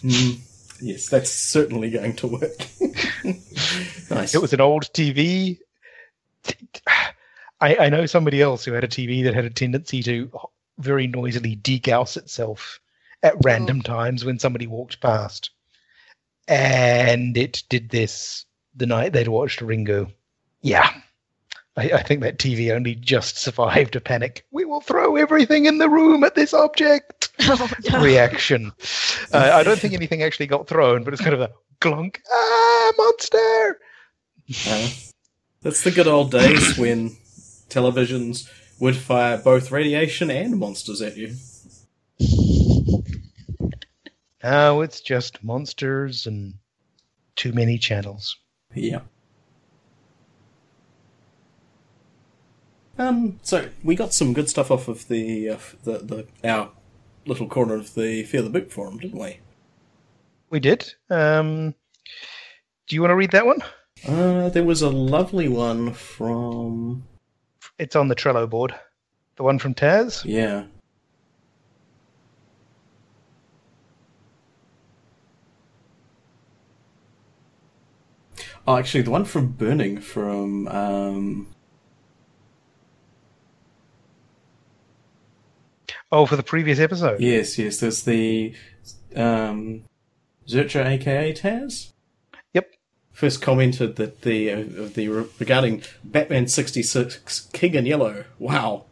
Speaker 2: Mm. Yes, that's certainly going to work. [LAUGHS] nice.
Speaker 3: It was an old TV. I, I know somebody else who had a TV that had a tendency to very noisily degauss itself at random times when somebody walked past. And it did this the night they'd watched Ringu. Yeah. I, I think that TV only just survived a panic. We will throw everything in the room at this object [LAUGHS]
Speaker 4: Oh, no.
Speaker 3: reaction. Uh, I don't think anything actually got thrown, but it's kind of a glunk. Ah, monster!
Speaker 2: Uh, that's the good old days [COUGHS] when televisions would fire both radiation and monsters at you.
Speaker 3: Now it's just monsters and too many channels.
Speaker 2: Yeah. Um. So we got some good stuff off of the uh, the the our little corner of the Fear the Boot forum, didn't we?
Speaker 3: We did. Um, do you want to read that one?
Speaker 2: Uh, there was a lovely one from
Speaker 3: It's on the Trello board. The one from Taz.
Speaker 2: yeah. Oh, actually, the one from Burning from um,
Speaker 3: Oh, for the previous episode.
Speaker 2: Yes, yes. There's the um, Zurcha, aka Taz.
Speaker 3: Yep.
Speaker 2: First commented that the uh, the regarding Batman sixty six King in Yellow. Wow,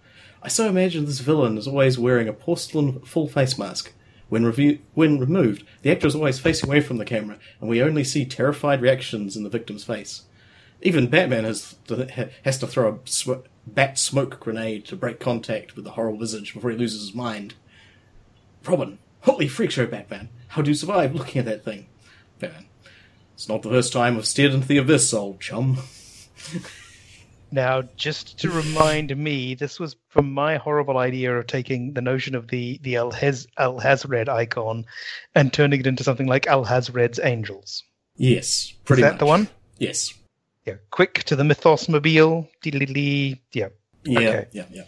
Speaker 2: I so imagine this villain is always wearing a porcelain full face mask. When review when removed, the actor is always facing away from the camera, and we only see terrified reactions in the victim's face. Even Batman has to, has to throw a sw- bat smoke grenade to break contact with the horrible visage before he loses his mind. Robin, holy freak show, Batman! How do you survive looking at that thing? Batman, it's not the first time I've stared into the abyss, old chum. [LAUGHS]
Speaker 3: Now, just to remind me, this was from my horrible idea of taking the notion of the the Alhazred icon and turning it into something like Alhazred's Angels.
Speaker 2: Yes, pretty
Speaker 3: Is that
Speaker 2: much.
Speaker 3: the one?
Speaker 2: Yes.
Speaker 3: Yeah. Quick to the Mythosmobile. Yeah.
Speaker 2: Yeah,
Speaker 3: Okay.
Speaker 2: yeah, yeah.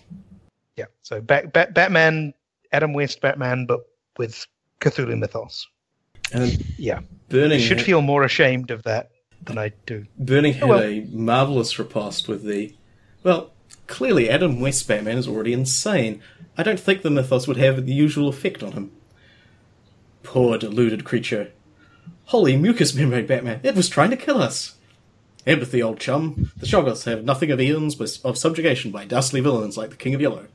Speaker 3: Yeah. So Bat- Bat- Batman, Adam West Batman, but with Cthulhu mythos.
Speaker 2: And
Speaker 3: Yeah.
Speaker 2: Burning
Speaker 3: I should
Speaker 2: had-
Speaker 3: feel more ashamed of that than I do.
Speaker 2: Burning oh, had
Speaker 3: Oh, well.
Speaker 2: a marvelous riposte with the. Well, clearly Adam West Batman is already insane. I don't think the mythos would have the usual effect on him. Poor deluded creature. Holy mucus membrane Batman, it was trying to kill us. Empathy, old chum. The Shoggoths have nothing of eons but of subjugation by dastardly villains like the King of Yellow.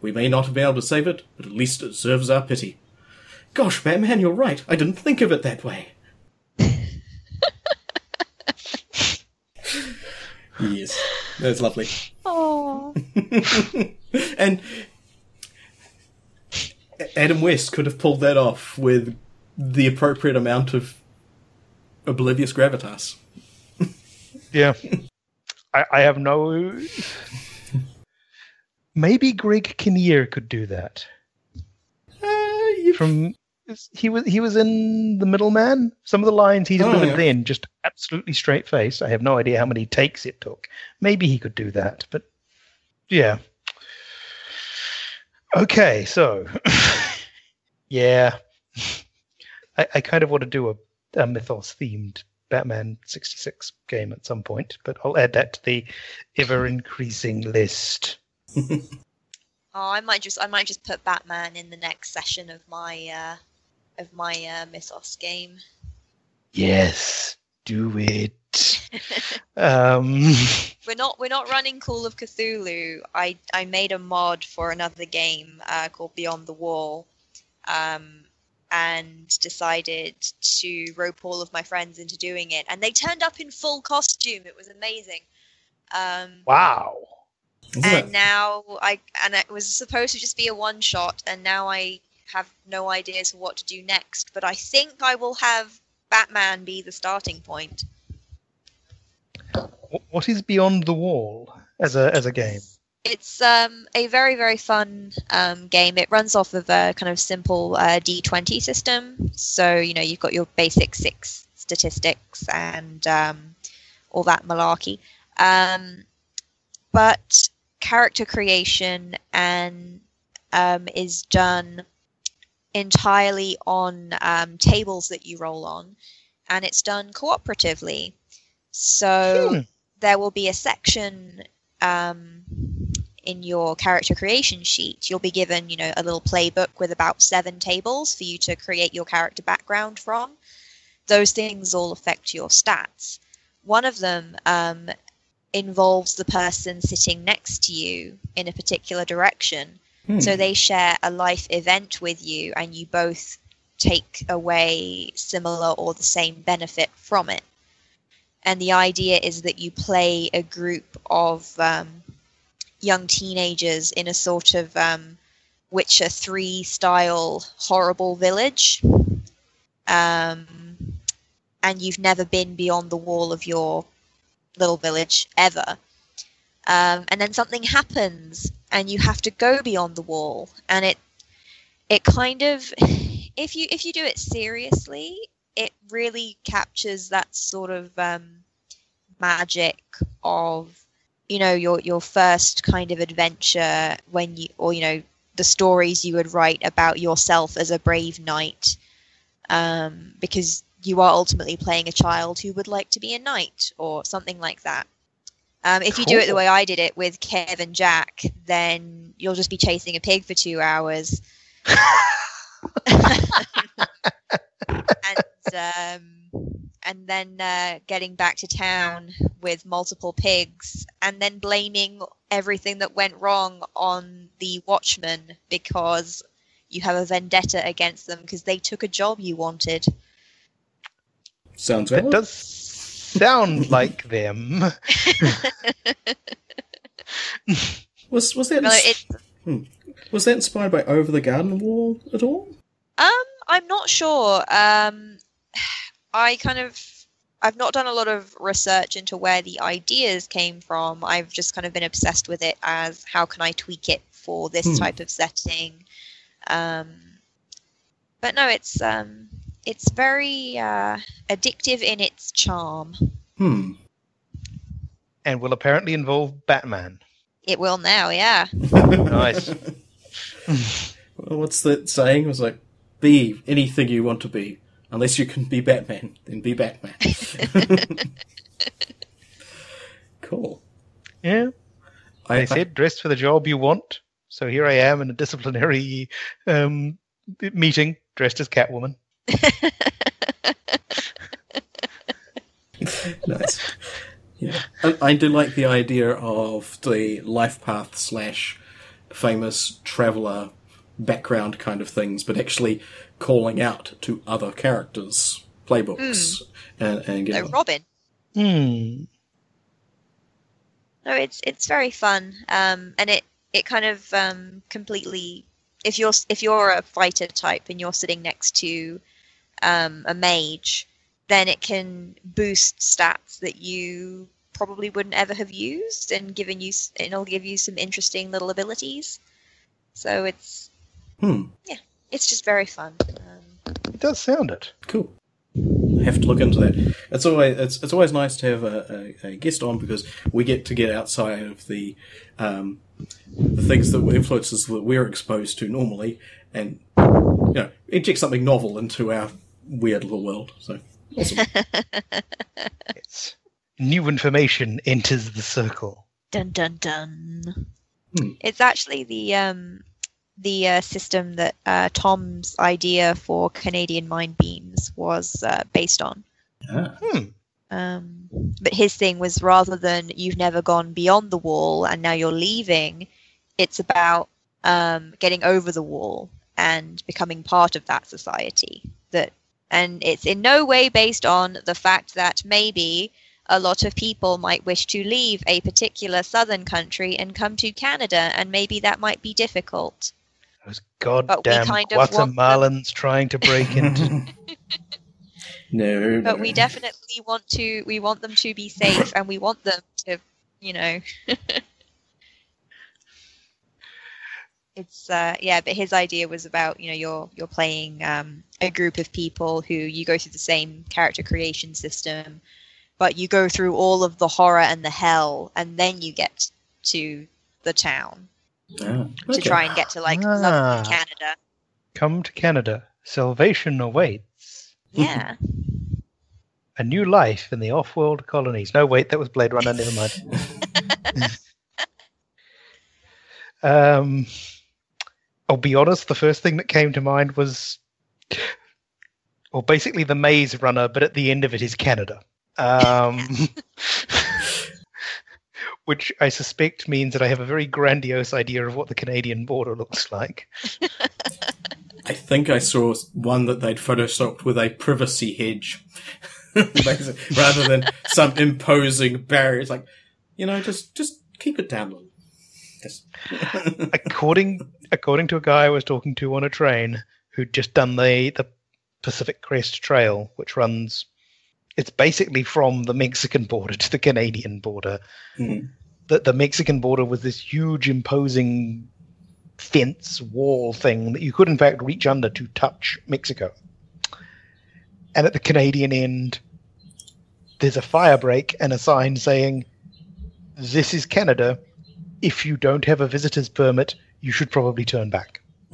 Speaker 2: We may not have been able to save it, but at least it deserves our pity. Gosh, Batman, you're right. I didn't think of it that way. [LAUGHS] yes, that's lovely.
Speaker 4: Oh. [LAUGHS]
Speaker 2: and Adam West could have pulled that off with the appropriate amount of oblivious gravitas.
Speaker 3: Yeah. [LAUGHS] I, I have no. Maybe Greg Kinnear could do that.
Speaker 2: Uh,
Speaker 3: From he was he was in the middleman. Some of the lines he
Speaker 2: Oh,
Speaker 3: delivered
Speaker 2: yeah.
Speaker 3: then, just absolutely straight face. I have no idea how many takes it took. Maybe he could do that, but yeah. Okay, so [LAUGHS] yeah, [LAUGHS] I, I kind of want to do a, a mythos themed Batman sixty six game at some point, but I'll add that to the ever increasing list. [LAUGHS]
Speaker 4: Oh, I might just I might just put Batman in the next session of my uh of my uh Mythos game.
Speaker 3: Yes, do it. [LAUGHS] um, [LAUGHS]
Speaker 4: We're not we're not running Call of Cthulhu. I I made a mod for another game uh, called Beyond the Wall, um, and decided to rope all of my friends into doing it, and they turned up in full costume. It was amazing. Um,
Speaker 3: wow.
Speaker 2: Isn't
Speaker 4: and
Speaker 2: it?
Speaker 4: now I and it was supposed to just be a one shot, and now I have no idea as to what to do next. But I think I will have Batman be the starting point.
Speaker 3: What is Beyond the Wall as a as a game?
Speaker 4: It's um, a very very fun um, game. It runs off of a kind of simple uh, D20 system. So you know you've got your basic six statistics and um, all that malarkey. Um, but character creation and um, is done entirely on um, tables that you roll on, and it's done cooperatively. So
Speaker 3: Hmm.
Speaker 4: there will be a section um, in your character creation sheet. You'll be given, you know, a little playbook with about seven tables for you to create your character background from. Those things all affect your stats. One of them um, involves the person sitting next to you in a particular direction.
Speaker 2: Hmm.
Speaker 4: So they share a life event with you, and you both take away similar or the same benefit from it. And the idea is that you play a group of um, young teenagers in a sort of um, Witcher 3 style horrible village. Um, and you've never been beyond the wall of your little village ever. Um, and then something happens and you have to go beyond the wall and it it kind of if you if you do it seriously it really captures that sort of um, magic of you know your your first kind of adventure when you or you know the stories you would write about yourself as a brave knight um, because you are ultimately playing a child who would like to be a knight or something like that um, if you do it the way I did it with Kev and Jack, then you'll just be chasing a pig for two hours. [LAUGHS] [LAUGHS] and um, and then uh, getting back to town with multiple pigs, and then blaming everything that went wrong on the Watchmen because you have a vendetta against them because they took a job you wanted.
Speaker 2: Sounds
Speaker 3: That
Speaker 2: valid.
Speaker 3: does sound [LAUGHS] like them. [LAUGHS]
Speaker 2: Was was that
Speaker 4: No,
Speaker 2: ins-
Speaker 4: it,
Speaker 2: was that inspired by Over the Garden Wall at all?
Speaker 4: Um, I'm not sure. Um, I kind of I've not done a lot of research into where the ideas came from. I've just kind of been obsessed with it as how can I tweak it for this
Speaker 2: Hmm.
Speaker 4: type of setting. Um, but no, it's um, it's very uh, addictive in its charm.
Speaker 2: Hmm.
Speaker 3: and will apparently involve Batman.
Speaker 4: It will now, yeah. [LAUGHS]
Speaker 3: Nice. [LAUGHS]
Speaker 2: Well, what's that saying? It was like, be anything you want to be. Unless you can be Batman, then be Batman. [LAUGHS] cool.
Speaker 3: Yeah.
Speaker 2: I,
Speaker 3: They
Speaker 2: I-
Speaker 3: said dress for the job you want. So here I am in a disciplinary um, meeting dressed as Catwoman. [LAUGHS]
Speaker 2: nice. Yeah, I, I do like the idea of the life path slash famous traveler background kind of things, but actually calling out to other characters' playbooks and, and
Speaker 4: So
Speaker 2: getting
Speaker 4: Robin.
Speaker 3: Hmm.
Speaker 4: No, it's it's very fun, um, and it it kind of um, completely. If you're if you're a fighter type and you're sitting next to um, a mage, then it can boost stats that you probably wouldn't ever have used, and given you it'll give you some interesting little abilities. So it's
Speaker 2: Hmm,
Speaker 4: it's just very fun. Um,
Speaker 3: It does sound it.
Speaker 2: cool. I have to look into that. It's always it's, it's always nice to have a, a, a guest on because we get to get outside of the um, the things that influences that we're exposed to normally, and you know inject something novel into our weird little world. So awesome. [LAUGHS]
Speaker 3: It's new information enters the circle.
Speaker 4: Dun dun dun.
Speaker 2: Hmm.
Speaker 4: It's actually the um, the uh, system that uh, Tom's idea for Canadian mind beams was uh, based on.
Speaker 2: ah,
Speaker 3: Hmm.
Speaker 4: Um, but his thing was rather than you've never gone beyond the wall and now you're leaving, it's about um, getting over the wall and becoming part of that society. That and it's in no way based on the fact that maybe a lot of people might wish to leave a particular southern country and come to Canada, and maybe that might be difficult.
Speaker 3: Those
Speaker 4: But we
Speaker 3: goddamn
Speaker 4: kind of want them-
Speaker 3: Guatemalans trying to break [LAUGHS] into.
Speaker 2: no,
Speaker 4: But
Speaker 2: no.
Speaker 4: we definitely want to. We want them to be safe, and we want them to, you know. [LAUGHS] it's uh, yeah, but his idea was about you know you're you're playing um, a group of people who you go through the same character creation system, but you go through all of the horror and the hell, and then you get to the town To
Speaker 2: okay.
Speaker 4: try and get to like
Speaker 3: Ah.
Speaker 4: Canada.
Speaker 3: Come to Canada. Salvation awaits.
Speaker 4: Yeah. [LAUGHS]
Speaker 3: A new life in the off-world colonies. No, wait, that was Blade Runner. Never mind. [LAUGHS] um, I'll be honest. The first thing that came to mind was, well, basically the Maze Runner, but at the end of it is Canada. Um, [LAUGHS] which I suspect means that I have a very grandiose idea of what the Canadian border looks like. [LAUGHS]
Speaker 2: I think I saw one that they'd photoshopped with a privacy hedge, [LAUGHS] rather than some imposing barrier. It's like, you know, just just keep it down. Just [LAUGHS]
Speaker 3: according according to a guy I was talking to on a train who'd just done the the Pacific Crest Trail, which runs it's basically from the Mexican border to the Canadian border.
Speaker 2: Mhm.
Speaker 3: The the Mexican border was this huge imposing fence wall thing that you could in fact reach under to touch Mexico. And at the Canadian end there's a fire break and a sign saying this is Canada. If you don't have a visitor's permit, you should probably turn back. [LAUGHS]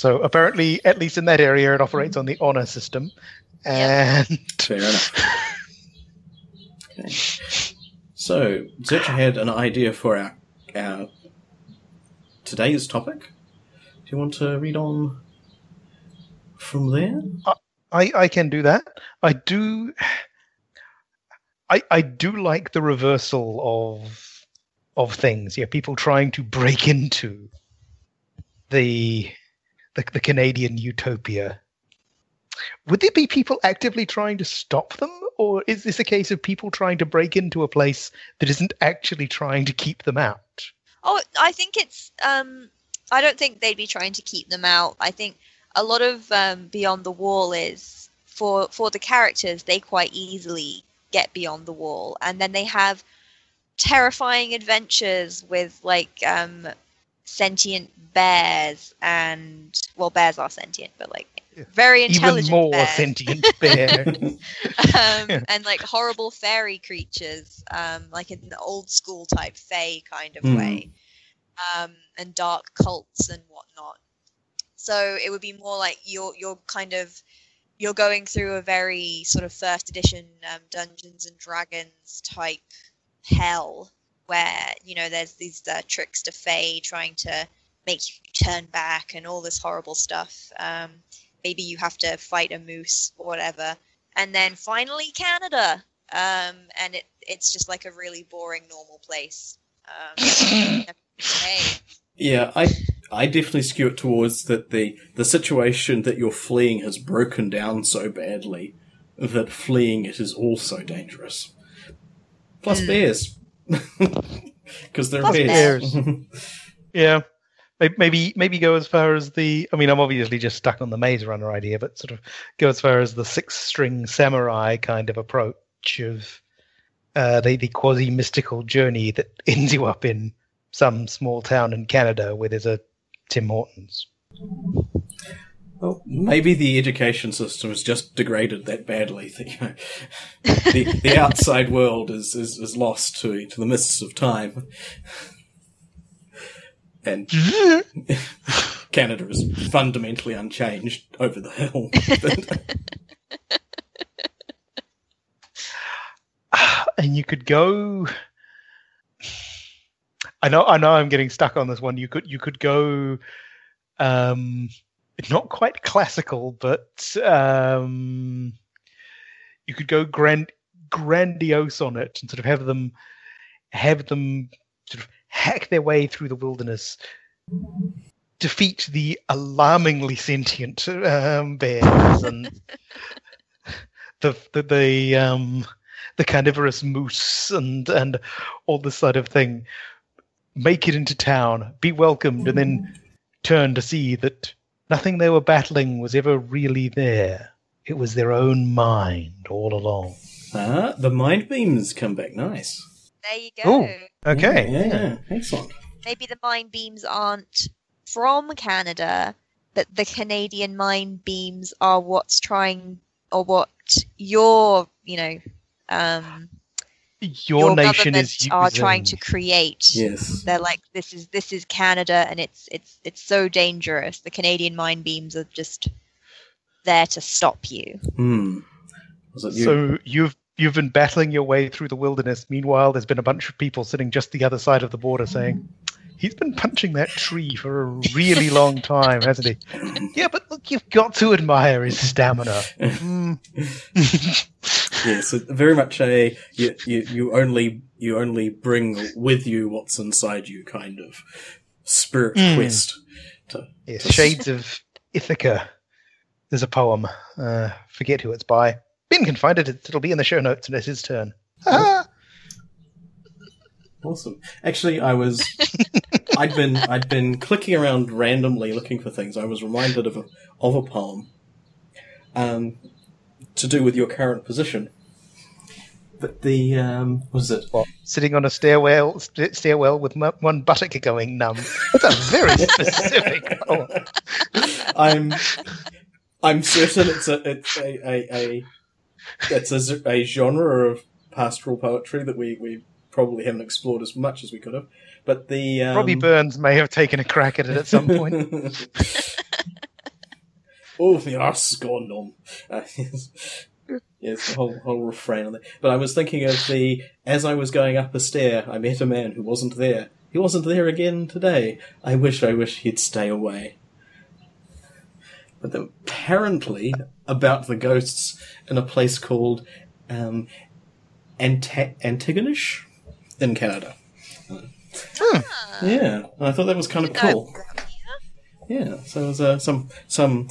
Speaker 3: so apparently, at least in that area, it operates on the honor system. And [LAUGHS]
Speaker 2: fair enough. Okay. So, Zetcha had an idea for our our today's topic. Do you want to read on from there?
Speaker 3: I, I can do that. I do. I I do like the reversal of of things. Yeah, people trying to break into the the, the Canadian utopia. Would there be people actively trying to stop them, or is this a case of people trying to break into a place that isn't actually trying to keep them out?
Speaker 4: Oh, I think it's. Um, I don't think they'd be trying to keep them out. I think a lot of um, Beyond the Wall is for for the characters. They quite easily get beyond the wall, and then they have terrifying adventures with like um, sentient bears and well, bears are sentient, but like very intelligent
Speaker 3: Even
Speaker 4: intelligent
Speaker 3: more
Speaker 4: bear.
Speaker 3: sentient bear. [LAUGHS]
Speaker 4: um, and like horrible fairy creatures, um, like in the old school type fae kind of
Speaker 2: Hmm.
Speaker 4: way, um, and dark cults and whatnot. So it would be more like you're you're kind of you're going through a very sort of first edition um, Dungeons and Dragons type hell, where you know there's these uh, to fae trying to make you turn back and all this horrible stuff. Um, maybe you have to fight a moose or whatever and then finally Canada. Um, and it it's just like a really boring normal place. Um, hey, [LAUGHS]
Speaker 2: Yeah, I I definitely skew it towards that the the situation that you're fleeing has broken down so badly that fleeing it is also dangerous. Plus
Speaker 4: Mm.
Speaker 2: bears, [LAUGHS] because they're bears. [LAUGHS]
Speaker 3: yeah. Maybe maybe go as far as the. I mean, I'm obviously just stuck on the Maze Runner idea, but sort of go as far as the six-string samurai kind of approach of uh, the the quasi mystical journey that [LAUGHS] ends you up in some small town in Canada where there's a Tim Hortons.
Speaker 2: Well, maybe the education system has just degraded that badly. [LAUGHS] That you know, the the outside world is, is, is lost to to the mists of time, and [LAUGHS] Canada is fundamentally unchanged over the hill. [LAUGHS]
Speaker 3: And you could go i know i know i'm getting stuck on this one. You could you could go um not quite classical but um you could go grand grandiose on it and sort of have them have them sort of hack their way through the wilderness defeat the alarmingly sentient um, bears and [LAUGHS] the the, the um the carnivorous moose and and all this sort of thing. Make it into town be welcomed and then turn to see that nothing they were battling was ever really there it was their own mind all along
Speaker 2: ah, the mind beams come back nice.
Speaker 4: there you go.
Speaker 3: Oh. okay
Speaker 2: Yeah, yeah, excellent.
Speaker 4: Maybe the mind beams aren't from Canada, but the Canadian mind beams are what's trying or what your you know um
Speaker 3: your,
Speaker 4: your
Speaker 3: nation
Speaker 4: government
Speaker 3: is
Speaker 4: are trying to create.
Speaker 2: Yes.
Speaker 4: They're like this is this is Canada and it's it's it's so dangerous. The Canadian mine beams are just there to stop you.
Speaker 2: Hmm. Was you?
Speaker 3: so you've you've been battling your way through the wilderness meanwhile there's been a bunch of people sitting just the other side of the border saying he's been punching that tree for a really long time hasn't he [LAUGHS] yeah but look you've got to admire his stamina Mm.
Speaker 2: yes, it- very much a you, you you only you only bring with you what's inside you kind of spirit
Speaker 3: Hmm.
Speaker 2: quest. To,
Speaker 3: yes, shades of ithaca there's a poem uh, forget who it's by ben can find it it'll be in the show notes and it's his turn Ah!
Speaker 2: Awesome. Actually, I was [LAUGHS] I'd been I'd been clicking around randomly looking for things. I was reminded of a of a poem, um, to do with your current position. But the um, what is it?
Speaker 3: What, sitting on a stairwell st- stairwell with mu- one buttock going numb that's a very [LAUGHS] specific poem
Speaker 2: I'm I'm certain it's a it's a a, a it's a, a genre of pastoral poetry that we, we probably haven't explored as much as we could have. But the um,
Speaker 3: Robbie Burns may have taken a crack at it at some point. [LAUGHS]
Speaker 2: oh, the arse gone numb. Uh, [LAUGHS] yes, yes, the whole whole refrain on that. But I was thinking of the as I was going up a stair, I met a man who wasn't there. He wasn't there again today. I wish, I wish he'd stay away. But apparently about the ghosts in a place called um, Antigonish in Canada. Yeah, and I thought that was kind of cool. Yeah, so it was uh, some some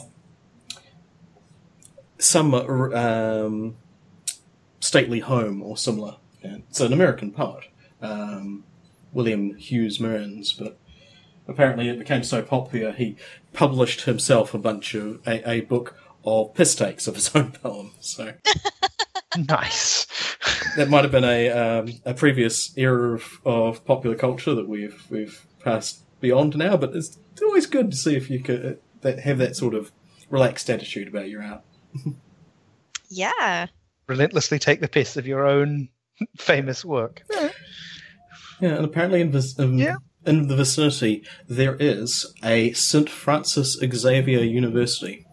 Speaker 2: some uh, um, stately home or similar. And it's an American poet, um, William Hughes Mearns, but apparently it became so popular he published himself a bunch of a, a book of piss takes of his [LAUGHS] own poems. So [LAUGHS] [LAUGHS]
Speaker 3: nice. [LAUGHS]
Speaker 2: that might have been a um, a previous era of, of popular culture that we've we've passed beyond now. But it's always good to see if you could uh, that have that sort of relaxed attitude about your art. [LAUGHS]
Speaker 4: Yeah.
Speaker 3: Relentlessly take the piss of your own famous work.
Speaker 2: Yeah, and apparently in, vis- um,
Speaker 3: Yeah.
Speaker 2: in the vicinity there is a St. Francis Xavier University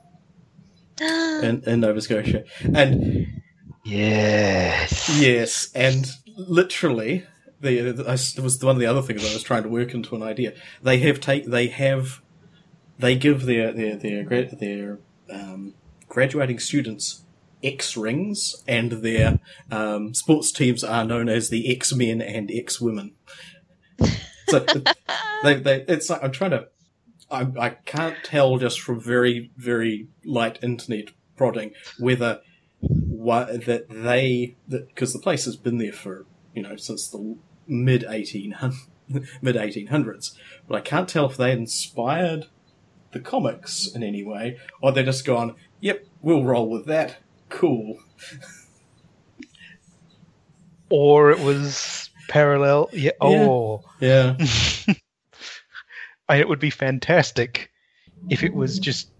Speaker 2: [GASPS] in, in Nova Scotia. And
Speaker 3: Yes.
Speaker 2: yes, and literally, the, the, I s- was one of the other things I was trying to work into an idea. They have take they have they give their their their their um, graduating students X rings, and their um, sports teams are known as the X Men and X Women. So [LAUGHS] they, they, it's like I'm trying to. I, I can't tell just from very very light internet prodding whether what that they because the place has been there for you know since the mid eighteen [LAUGHS] mid eighteen hundreds, but I can't tell if they inspired the comics in any way or they're just gone. Yep, we'll roll with that. Cool.
Speaker 3: Or it was parallel. Yeah. Oh.
Speaker 2: Yeah. [LAUGHS]
Speaker 3: And it would be fantastic if it was just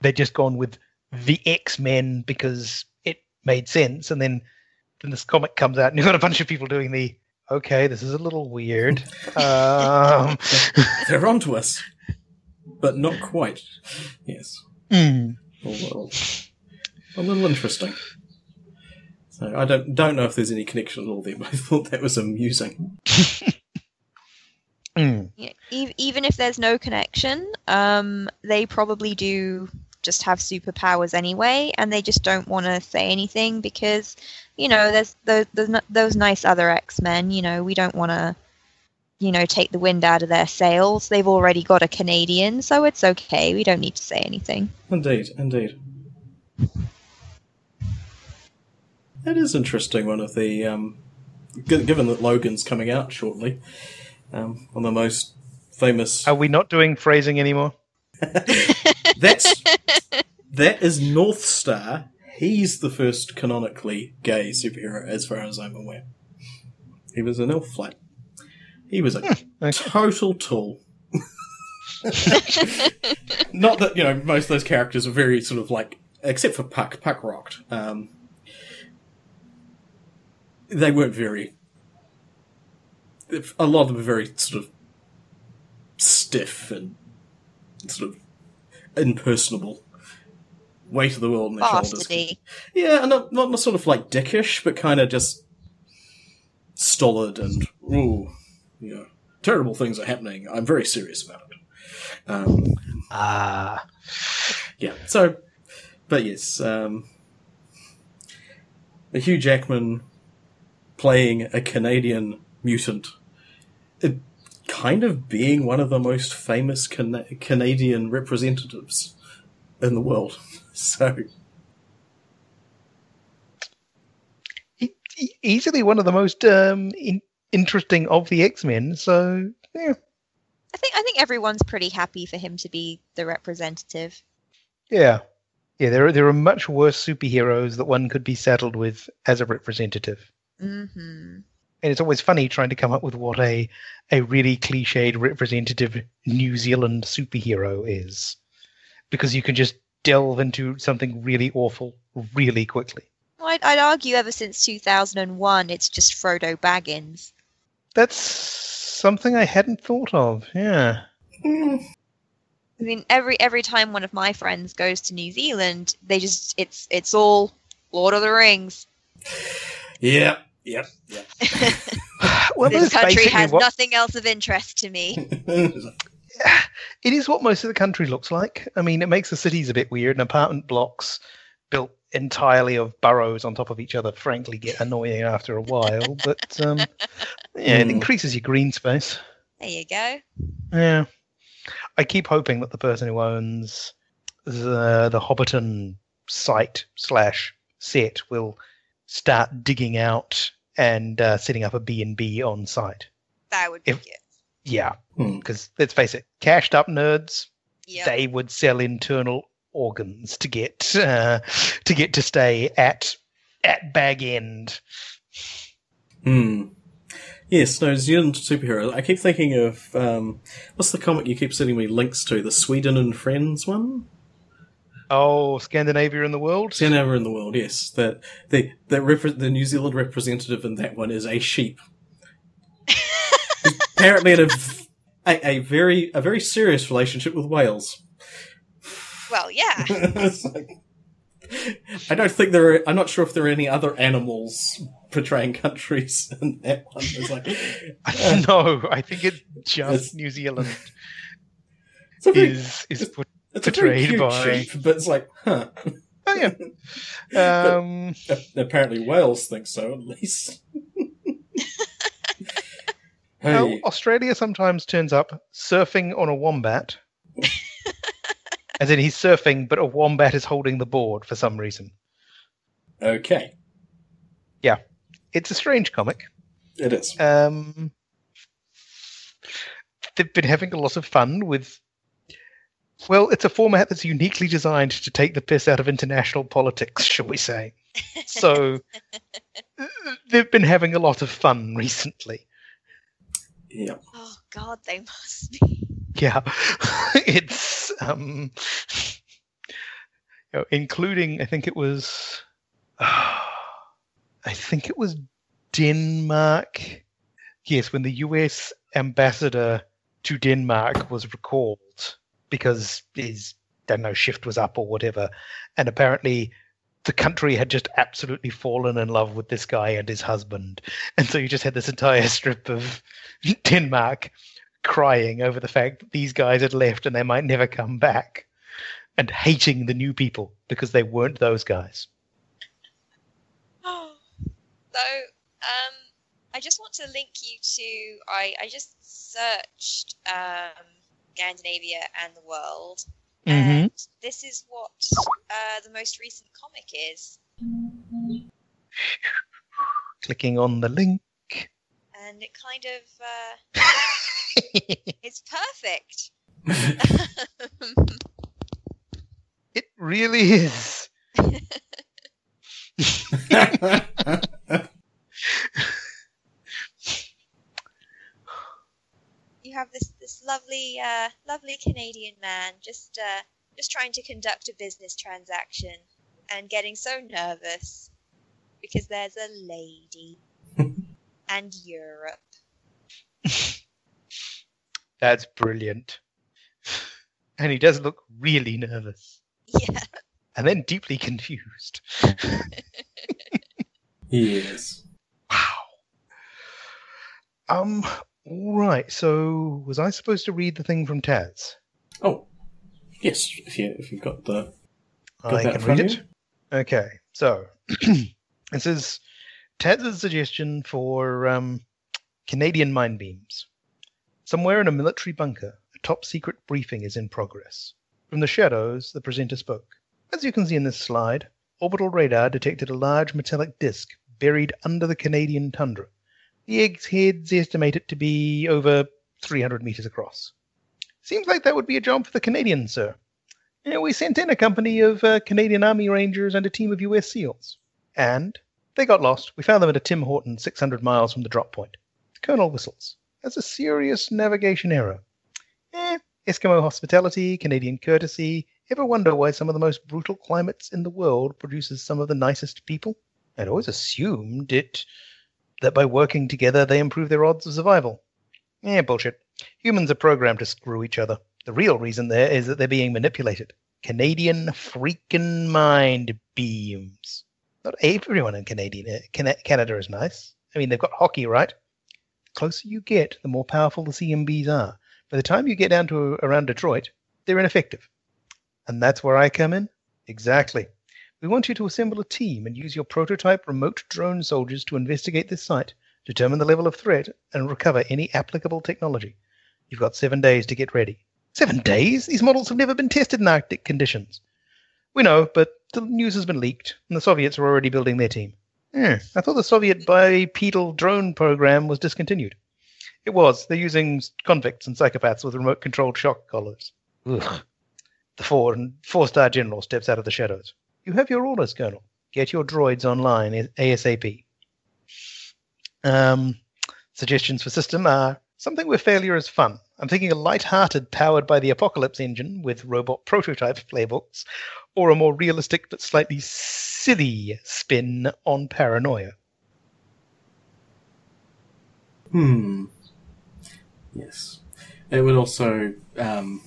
Speaker 3: they'd just gone with the X Men because made sense, and then then this comic comes out and you've got a bunch of people doing the okay, this is a little weird. um, [LAUGHS]
Speaker 2: They're onto us, but not quite. Yes,
Speaker 3: hmm.
Speaker 2: a little, a little interesting. So I don't don't know if there's any connection at all there, but I thought that was amusing. [LAUGHS]
Speaker 3: Hmm.
Speaker 4: Yeah, e- even if there's no connection, um, they probably do just have superpowers anyway, and they just don't want to say anything because, you know, there's those those, n- those nice other X Men. You know, we don't want to, you know, take the wind out of their sails. They've already got a Canadian, so it's okay. We don't need to say anything.
Speaker 2: Indeed, indeed. That is interesting. One of the um, g- given that Logan's coming out shortly, um, one of the most famous.
Speaker 3: Are we not doing phrasing anymore? [LAUGHS]
Speaker 2: That's that is Northstar. He's the first canonically gay superhero, as far as I'm aware. He was an Alpha Flight. He was a
Speaker 3: okay.
Speaker 2: total tool. Not that you know most of those characters are very sort of like, except for Puck. Puck rocked. Um, they weren't very. A lot of them were very sort of stiff and sort of impersonable. Weight of the world on their shoulders. Yeah, and not, not sort of like dickish, but kind of just stolid and ooh, you know, terrible things are happening. I'm very serious about it. Um,
Speaker 3: Ah.
Speaker 2: yeah. So, but yes, um, Hugh Jackman playing a Canadian mutant, it kind of being one of the most famous Cana- Canadian representatives in the world. [LAUGHS] So,
Speaker 3: easily one of the most um, in- interesting of the X Men. So yeah,
Speaker 4: I think I think everyone's pretty happy for him to be the representative.
Speaker 3: yeah, yeah. There are there are much worse superheroes that one could be saddled with as a representative.
Speaker 4: hmm
Speaker 3: And it's always funny trying to come up with what a a really cliched representative New Zealand superhero is, because you can just delve into something really awful really quickly.
Speaker 4: I'd, I'd argue ever since 2001, it's just Frodo Baggins.
Speaker 3: That's something I hadn't thought of. Yeah.
Speaker 2: mm,
Speaker 4: I mean, every every time one of my friends goes to New Zealand, they just it's it's all Lord of the Rings.
Speaker 2: yeah, yep, yep. [LAUGHS]
Speaker 3: Well,
Speaker 4: this country has
Speaker 3: what-
Speaker 4: nothing else of interest to me. [LAUGHS] [SIGHS]
Speaker 3: It is what most of the country looks like. I mean, it makes the cities a bit weird, and apartment blocks built entirely of burrows on top of each other, frankly, get annoying after a while. But um, [LAUGHS] yeah, it
Speaker 2: Hmm.
Speaker 3: increases your green space.
Speaker 4: There you go.
Speaker 3: Yeah, I keep hoping that the person who owns the the Hobbiton site slash set will start digging out and uh, setting up a B and B on site.
Speaker 4: That would be
Speaker 3: If-
Speaker 4: good.
Speaker 3: Yeah,
Speaker 2: Hmm.
Speaker 3: because let's face it, cashed up nerds
Speaker 4: Yeah.
Speaker 3: they would sell internal organs to get uh, [LAUGHS] to get to stay at at bag end.
Speaker 2: Hmm. Yes, no, New Zealand superhero. I keep thinking of um, what's the comic you keep sending me links to? The Sweden and Friends one.
Speaker 3: Oh, Scandinavia in the world.
Speaker 2: Scandinavia in the world, yes. The the the, repre- the New Zealand representative in that one is a sheep. Apparently, in a, v- a a very a very serious relationship with whales.
Speaker 4: Well, yeah. [LAUGHS]
Speaker 2: Like- I don't think there are. I'm not sure if there are any other animals portraying countries [LAUGHS] in that one. It's like [LAUGHS]
Speaker 3: no, I think it's just
Speaker 2: It's-
Speaker 3: New Zealand
Speaker 2: it's a very,
Speaker 3: is is put.
Speaker 2: it's a very
Speaker 3: portrayed
Speaker 2: cute
Speaker 3: by-
Speaker 2: sheep, but it's like, huh?
Speaker 3: Oh yeah. Um,
Speaker 2: Apparently, Wales think so. At least.
Speaker 3: Well,
Speaker 2: hey,
Speaker 3: Australia sometimes turns up surfing on a wombat. [LAUGHS] As in, he's surfing, but a wombat is holding the board for some reason.
Speaker 2: okay, Yeah.
Speaker 3: It's a strange comic.
Speaker 2: it is.
Speaker 3: Um, they've been having a lot of fun with. Well, it's a format that's uniquely designed to take the piss out of international politics, shall we say. [LAUGHS] So they've been having a lot of fun recently.
Speaker 2: Yeah.
Speaker 4: oh God, they must be.
Speaker 3: Yeah, [LAUGHS] it's um, you know, including I think it was, [SIGHS] I think it was Denmark. Yes, when the U.S. ambassador to Denmark was recalled because his I don't know shift was up or whatever, and apparently the country had just absolutely fallen in love with this guy and his husband, and so you just had this entire strip of [LAUGHS] Denmark crying over the fact that these guys had left and they might never come back and hating the new people because they weren't those guys. [GASPS]
Speaker 4: So, um, I just want to link you to. I I just searched um, Scandinavia and the world, and this is what uh, the most recent comic is,
Speaker 3: Clicking on the link.
Speaker 4: and it kind of uh, [LAUGHS] it's perfect. [LAUGHS]
Speaker 3: it really is. [LAUGHS]
Speaker 4: you have this this lovely uh, lovely Canadian man just uh, just trying to conduct a business transaction and getting so nervous because there's a lady [LAUGHS] and Europe. [LAUGHS]
Speaker 3: That's brilliant. And he does look really nervous
Speaker 4: Yeah.
Speaker 3: and then deeply confused. [LAUGHS]
Speaker 2: yes.
Speaker 3: Wow. Um, all right. So, was I supposed to read the thing from Taz?
Speaker 2: Oh, yes. If you if you've got the got
Speaker 3: I can read it.
Speaker 2: you?
Speaker 3: Okay, so [CLEARS THROAT] this is Taz's suggestion for um, Canadian mind beams. Somewhere in a military bunker, a top secret briefing is in progress. From the shadows, the presenter spoke. As you can see in this slide, orbital radar detected a large metallic disk buried under the Canadian tundra. The egg's heads estimate it to be over 300 meters across. Seems like that would be a job for the Canadians, sir. Yeah, we sent in a company of uh, Canadian Army Rangers and a team of US SEALs. And they got lost. We found them at a Tim Horton 600 miles from the drop point. The colonel whistles. That's a serious navigation error. Eh, Eskimo hospitality, Canadian courtesy. Ever wonder why some of the most brutal climates in the world produces some of the nicest people? I'd always assumed it that by working together they improve their odds of survival. Eh, bullshit. Humans are programmed to screw each other. The real reason there is that they're being manipulated. Canadian freaking mind beams. Not everyone in Canadian, uh, Canada is nice. I mean, they've got hockey, right? The closer you get, the more powerful the CMBs are. By the time you get down to around Detroit, they're ineffective. And that's where I come in? Exactly. We want you to assemble a team and use your prototype remote drone soldiers to investigate this site, determine the level of threat, and recover any applicable technology. You've got seven days to get ready. Seven days? These models have never been tested in Arctic conditions. We know, but the news has been leaked, and the Soviets are already building their team. Hmm, I thought the Soviet bipedal drone program was discontinued. It was. They're using convicts and psychopaths with remote controlled shock collars. Ugh. The four four star general steps out of the shadows. You have your orders, Colonel. Get your droids online ASAP. Um, suggestions for system are something where failure is fun, I'm thinking a light-hearted, powered by the Apocalypse engine with robot prototype playbooks, or a more realistic but slightly silly spin on paranoia.
Speaker 2: Hmm. Yes. It would also um,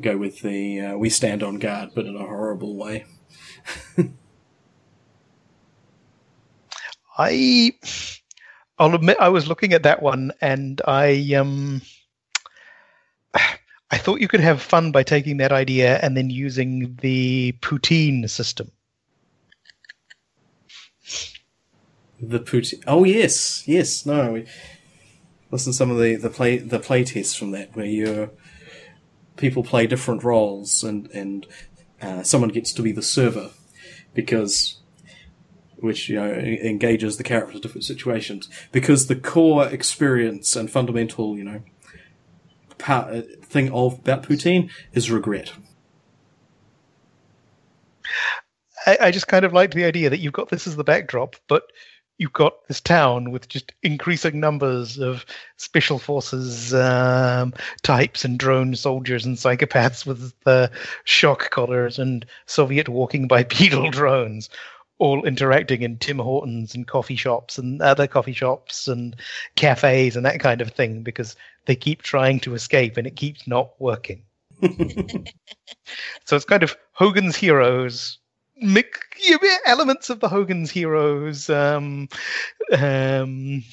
Speaker 2: go with the uh, we stand on guard, but in a horrible way. [LAUGHS]
Speaker 3: I, I'll admit, I was looking at that one, and I um, [SIGHS] I thought you could have fun by taking that idea and then using the poutine system.
Speaker 2: The poutine. Oh yes, yes. No, we listen to some of the the play the play tests from that where you people play different roles and and uh, someone gets to be the server because which you know engages the characters in different situations because the core experience and fundamental you know part, uh, thing of about poutine is regret.
Speaker 3: I, I just kind of liked the idea that you've got this as the backdrop, but you've got this town with just increasing numbers of special forces um, types and drone soldiers and psychopaths with the shock collars and Soviet walking bipedal [LAUGHS] drones all interacting in Tim Hortons and coffee shops and other coffee shops and cafes and that kind of thing because they keep trying to escape and it keeps not working. [LAUGHS] so it's kind of Hogan's Heroes elements of the Hogan's Heroes um, um,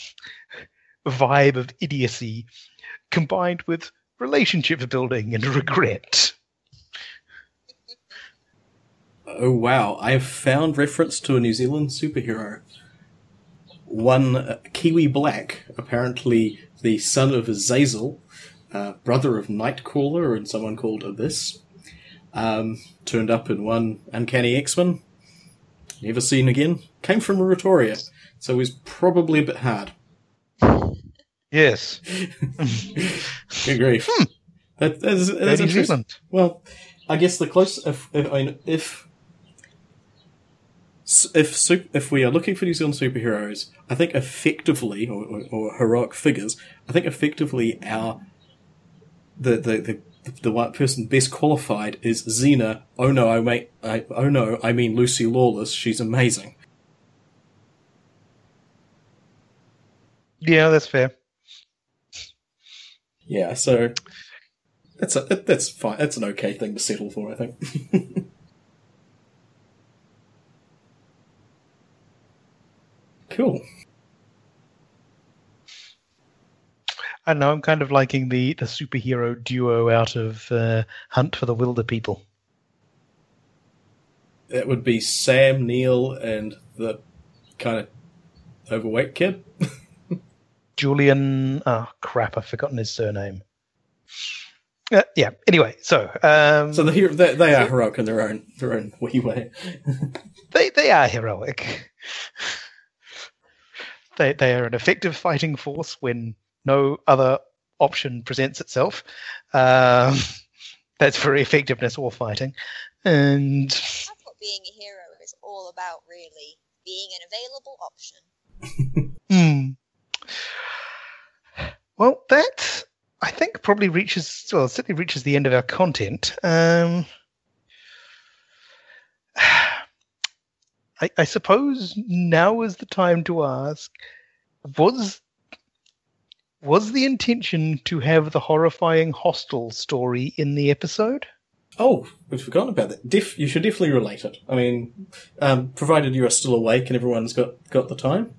Speaker 3: vibe of idiocy combined with relationship building and regret.
Speaker 2: Oh wow! I have found reference to a New Zealand superhero. One uh, Kiwi Black, apparently the son of Azazel, uh, brother of Nightcrawler and someone called Abyss, um, turned up in one Uncanny X Men. Never seen again. Came from Ratoria, so he's probably a bit hard.
Speaker 3: Yes. [LAUGHS]
Speaker 2: Good grief.
Speaker 3: Hmm.
Speaker 2: That, that is, that
Speaker 3: is
Speaker 2: interesting.
Speaker 3: Zealand.
Speaker 2: Well, I guess the close if if I mean, if if if we are looking for New Zealand superheroes, I think effectively or, or, or heroic figures, I think effectively our the the the the one person best qualified is Xena. Oh no, I mean, I, oh no, I mean Lucy Lawless. She's amazing.
Speaker 3: Yeah, that's fair.
Speaker 2: Yeah, so that's a that- that's fine. That's an okay thing to settle for, I think. [LAUGHS] cool.
Speaker 3: I know. I'm kind of liking the, the superhero duo out of uh, Hunt for the Wilderpeople.
Speaker 2: It would be Sam Neill and the kind of overweight kid. [LAUGHS]
Speaker 3: Julian. Oh crap! I've forgotten his surname. Uh, yeah. Anyway, so um,
Speaker 2: So the hero, they, they are heroic in their own their own wee way. [LAUGHS]
Speaker 3: they they are heroic. [LAUGHS] they they are an effective fighting force when no other option presents itself. Um, [LAUGHS] that's for effectiveness or fighting, and
Speaker 4: That's what being a hero is all about, really. Being an available option. [LAUGHS]
Speaker 3: Hmm. Well, that I think probably reaches well, certainly reaches the end of our content. Um, [SIGHS] I, I suppose now is the time to ask: was was the intention to have the horrifying hostel story in the episode?
Speaker 2: Oh, we've forgotten about that. Def, you should definitely relate it. I mean, um, provided you are still awake and everyone's got got the time.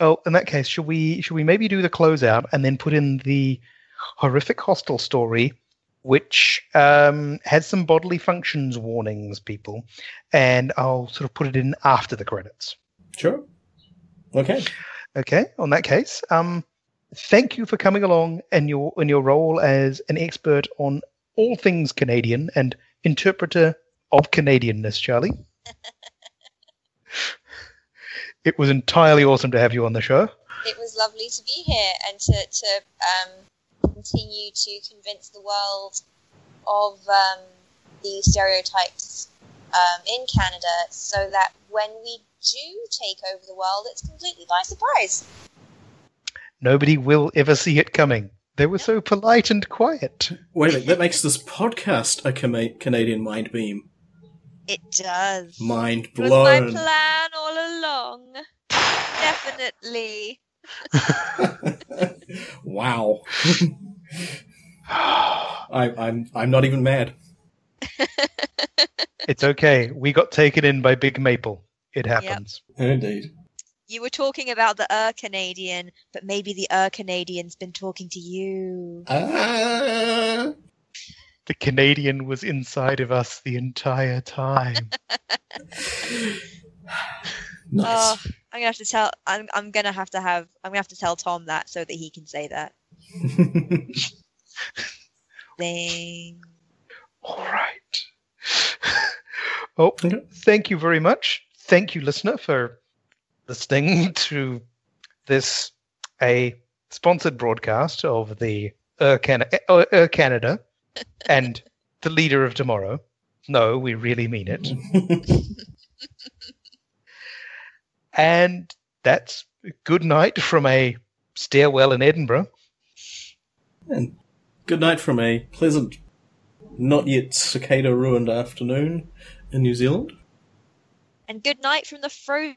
Speaker 3: Oh, in that case, should we should we maybe do the closeout and then put in the horrific hostel story, which um, has some bodily functions warnings, people, and I'll sort of put it in after the credits.
Speaker 2: Sure. Okay.
Speaker 3: Okay. On that case, um, thank you for coming along in your in your role as an expert on all things Canadian and interpreter of Canadianness, Charlie. [LAUGHS] it was entirely awesome to have you on the show.
Speaker 4: It was lovely to be here and to, to um, continue to convince the world of um, the stereotypes um, in Canada so that when we do take over the world, it's completely by surprise.
Speaker 3: Nobody will ever see it coming. They were so polite and quiet.
Speaker 2: Wait a minute, that makes this podcast a Cama- Canadian mind beam.
Speaker 4: It does.
Speaker 2: Mind
Speaker 4: It was my plan all along. Definitely. [LAUGHS]
Speaker 2: wow. I, I'm I'm not even mad. [LAUGHS]
Speaker 3: It's okay. We got taken in by Big Maple. It happens.
Speaker 2: Indeed.
Speaker 4: You were talking about the Ur Canadian, but maybe the Ur Canadian's been talking to you.
Speaker 2: Ah.
Speaker 3: The Canadian was inside of us the entire time. [LAUGHS]
Speaker 2: Nice.
Speaker 4: Oh, I'm gonna have to tell. I'm. I'm gonna have to have. I'm gonna have to tell Tom that so that he can say that. [LAUGHS] Thing.
Speaker 3: All right. [LAUGHS] oh, thank you very much. Thank you, listener, for listening to this a sponsored broadcast of the Ur, Can- uh, Ur Canada [LAUGHS] and the leader of tomorrow. No, we really mean it. [LAUGHS] And that's good night from a stairwell in Edinburgh.
Speaker 2: and good night from a pleasant, not yet cicada ruined afternoon in New Zealand.
Speaker 4: And good night from the frozen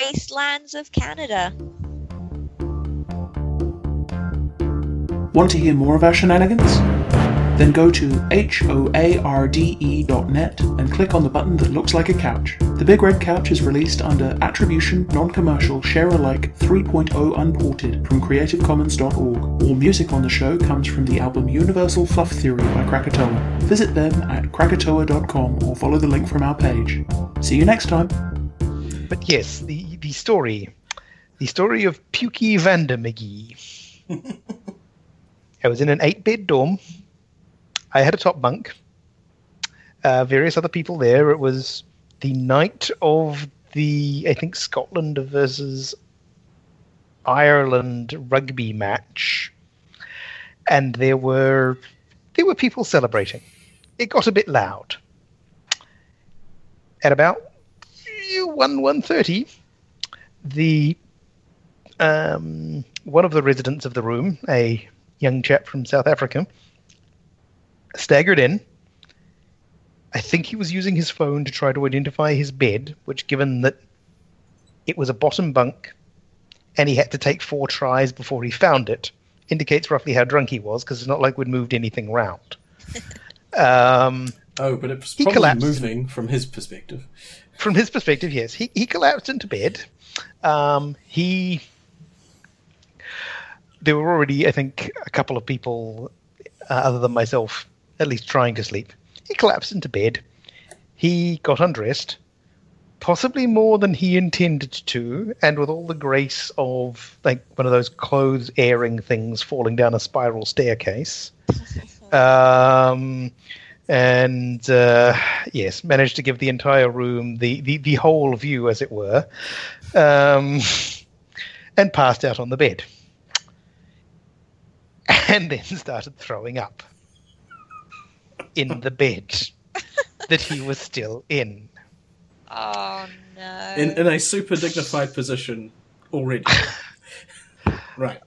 Speaker 4: wastelands of Canada.
Speaker 1: Want to hear more of our shenanigans? Then go to hoarde.net and click on the button that looks like a couch. The Big Red Couch is released under Attribution, Non-Commercial, Share-alike 3.0 Unported from CreativeCommons.org. All music on the show comes from the album Universal Fluff Theory by Krakatoa. Visit them at krakatoa.com or follow the link from our page. See you next time.
Speaker 3: But yes, the, the story. The story of Pukey Vander McGee. [LAUGHS] I was in an eight bed dorm. I had a top bunk. Uh, various other people there. It was the night of the, I think, Scotland versus Ireland rugby match. And there were there were people celebrating. It got a bit loud. At about one one thirty, the um, one of the residents of the room, a young chap from South Africa, staggered in. I think he was using his phone to try to identify his bed, which, given that it was a bottom bunk and he had to take four tries before he found it, indicates roughly how drunk he was because it's not like we'd moved anything round. [LAUGHS] um,
Speaker 2: Oh, but it was probably moving from his perspective.
Speaker 3: From his perspective, yes, he, he collapsed into bed. Um, he there were already, I think, a couple of people uh, other than myself, at least trying to sleep. He collapsed into bed. He got undressed, possibly more than he intended to, and with all the grace of like one of those clothes airing things falling down a spiral staircase. [LAUGHS] Um, and uh, yes, managed to give the entire room the, the, the whole view, as it were, um, and passed out on the bed. And then started throwing up in the bed that he was still in.
Speaker 4: Oh no.
Speaker 2: In, in a super dignified position already. [LAUGHS] right.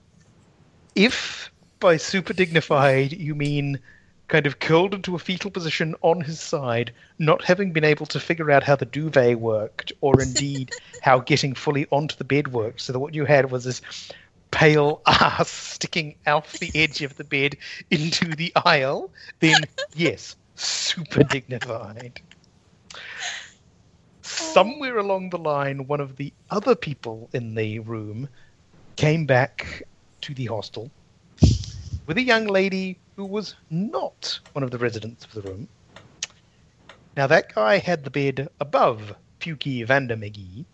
Speaker 3: If by super dignified you mean kind of curled into a fetal position on his side, not having been able to figure out how the duvet worked, or indeed [LAUGHS] how getting fully onto the bed worked, so that what you had was this pale [LAUGHS] ass sticking out the edge of the bed into the aisle, then yes, super dignified. Somewhere along the line, one of the other people in the room came back to the hostel with a young lady who was not one of the residents of the room. Now, that guy had the bed above Pukey Vander McGee,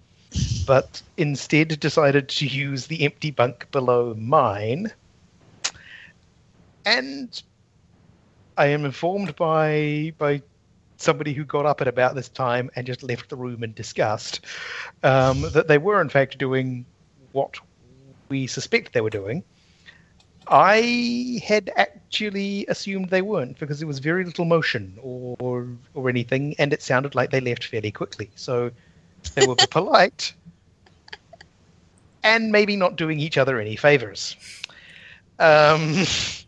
Speaker 3: but instead decided to use the empty bunk below mine. And I am informed by by somebody who got up at about this time and just left the room in disgust um, that they were in fact doing what we suspect they were doing. I had actually assumed they weren't because there was very little motion or or anything, and it sounded like they left fairly quickly. So they were [LAUGHS] polite and maybe not doing each other any favors. Um,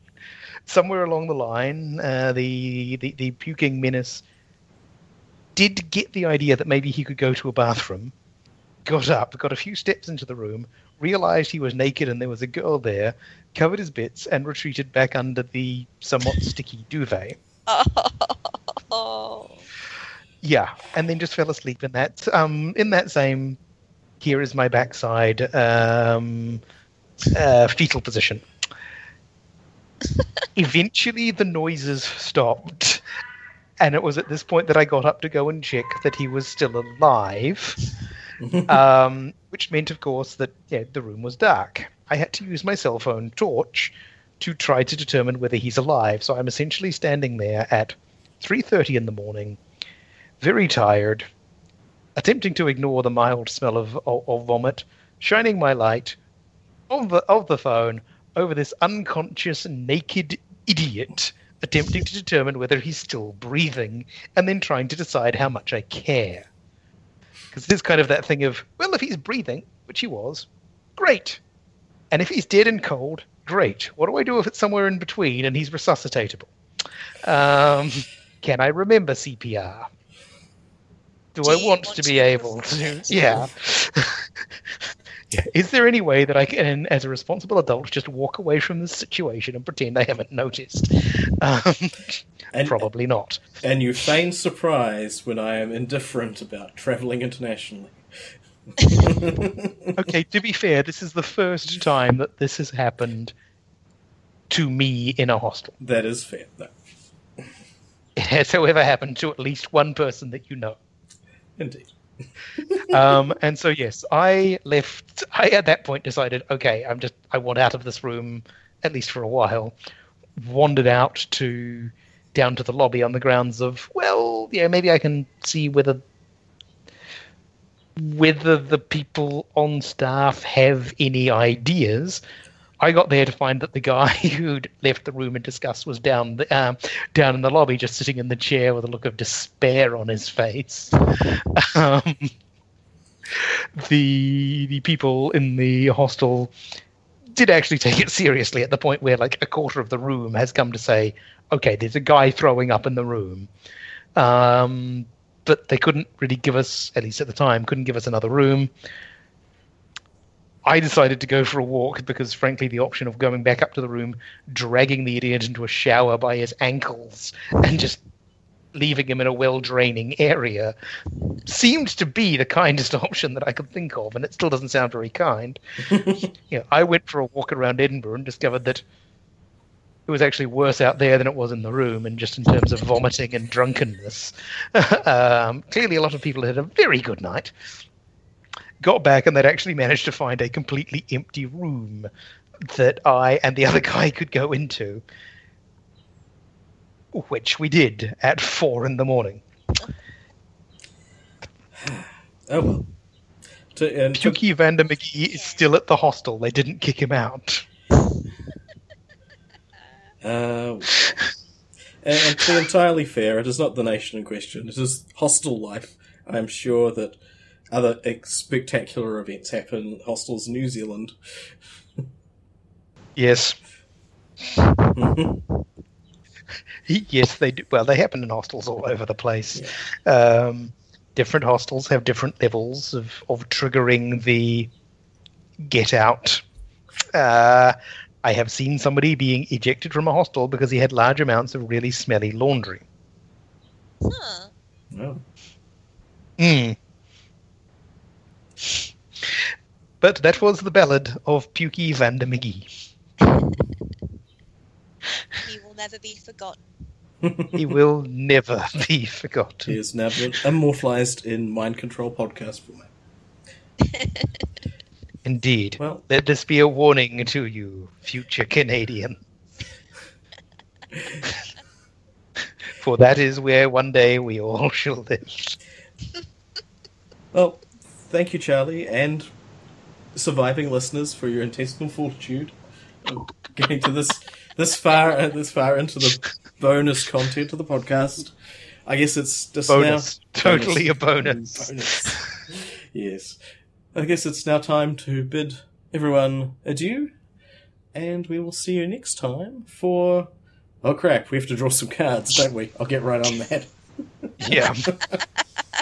Speaker 3: [LAUGHS] somewhere along the line, uh, the, the the puking menace did get the idea that maybe he could go to a bathroom. Got up, got a few steps into the room, realized he was naked and there was a girl there, covered his bits, and retreated back under the somewhat [LAUGHS] sticky duvet.
Speaker 4: Oh. [LAUGHS]
Speaker 3: Yeah, and then just fell asleep in that. Um, in that same, here is my backside, um, uh, fetal position. [LAUGHS] Eventually, the noises stopped, and it was at this point that I got up to go and check that he was still alive. [LAUGHS] um, [LAUGHS] which meant, of course, that yeah, the room was dark. I had to use my cell phone torch to try to determine whether he's alive. So I'm essentially standing there at 3:30 in the morning, very tired, attempting to ignore the mild smell of, of, of vomit, shining my light of the of the phone over this unconscious naked idiot, attempting to determine whether he's still breathing, and then trying to decide how much I care. Because it is kind of that thing of, well, if he's breathing, which he was, great. And if he's dead and cold, great. What do I do if it's somewhere in between and he's resuscitatable? Um, can I remember CPR? Do,
Speaker 4: Do
Speaker 3: I want,
Speaker 4: want
Speaker 3: to
Speaker 4: to
Speaker 3: be able [LAUGHS] to? Yeah. [LAUGHS] Is there any way that I can, as a responsible adult, just walk away from this situation and pretend I haven't noticed? Um, [LAUGHS]
Speaker 2: And,
Speaker 3: probably not.
Speaker 2: and you feign surprise when I am indifferent about travelling internationally. [LAUGHS] [LAUGHS]
Speaker 3: Okay, to be fair, this is the first time that this has happened to me in a hostel.
Speaker 2: That is fair. No,
Speaker 3: It has, however, happened to at least one person that you know.
Speaker 2: indeed. [LAUGHS]
Speaker 3: um, and so yes, I left. I at that point decided, okay, I'm just I want out of this room at least for a while. Wandered out to down to the lobby on the grounds of well, yeah, maybe I can see whether whether the people on staff have any ideas. I got there to find that the guy [LAUGHS] who'd left the room in disgust was down the, um, down in the lobby, just sitting in the chair with a look of despair on his face. [LAUGHS] Um, the the people in the hostel did actually take it seriously at the point where like a quarter of the room has come to say, "Okay, there's a guy throwing up in the room." Um, but they couldn't really give us, at least at the time, couldn't give us another room. I decided to go for a walk because, frankly, the option of going back up to the room, dragging the idiot into a shower by his ankles, and just leaving him in a well draining area seemed to be the kindest [LAUGHS] option that I could think of, and it still doesn't sound very kind. [LAUGHS] you know, I went for a walk around Edinburgh and discovered that it was actually worse out there than it was in the room, and just in terms of vomiting and drunkenness. [LAUGHS] um, clearly, a lot of people had a very good night. Got back, and they'd actually managed to find a completely empty room that I and the [LAUGHS] other guy could go into, which we did at four in the morning.
Speaker 2: Oh well. To, and to,
Speaker 3: Chucky Vander McGee is still at the hostel. They didn't kick him out. [LAUGHS]
Speaker 2: uh, and, and to be entirely fair, it is not the nation in question. It is hostel life. I am sure that other spectacular events happen in hostels in New Zealand.
Speaker 3: Yes. [LAUGHS] yes, they do. Well, they happen in hostels all over the place. Um, different hostels have different levels of, of triggering the get out. Uh, I have seen somebody being ejected from a hostel because he had large amounts of really smelly laundry.
Speaker 4: Huh.
Speaker 2: Oh.
Speaker 3: Mm. But that was the ballad of Pukey Vander McGee.
Speaker 4: He will never be forgotten. [LAUGHS]
Speaker 3: He will never be forgotten.
Speaker 2: He is now immortalized in Mind Control podcast format. [LAUGHS]
Speaker 3: Indeed.
Speaker 2: Well-
Speaker 3: Let this be a warning to you, future Canadian. [LAUGHS] For that is where one day we all shall live.
Speaker 2: Well, thank you, Charlie, and surviving listeners for your intestinal fortitude of getting to this this far uh, this far into the bonus content of the podcast. I guess it's just
Speaker 3: Bonus.
Speaker 2: now
Speaker 3: Totally a bonus.
Speaker 2: Bonus. [LAUGHS] yes, I guess it's now time to bid everyone adieu. and we will see you next time for. Oh crap, we have to draw some cards, don't we? I'll get right on that.
Speaker 3: Yeah. [LAUGHS]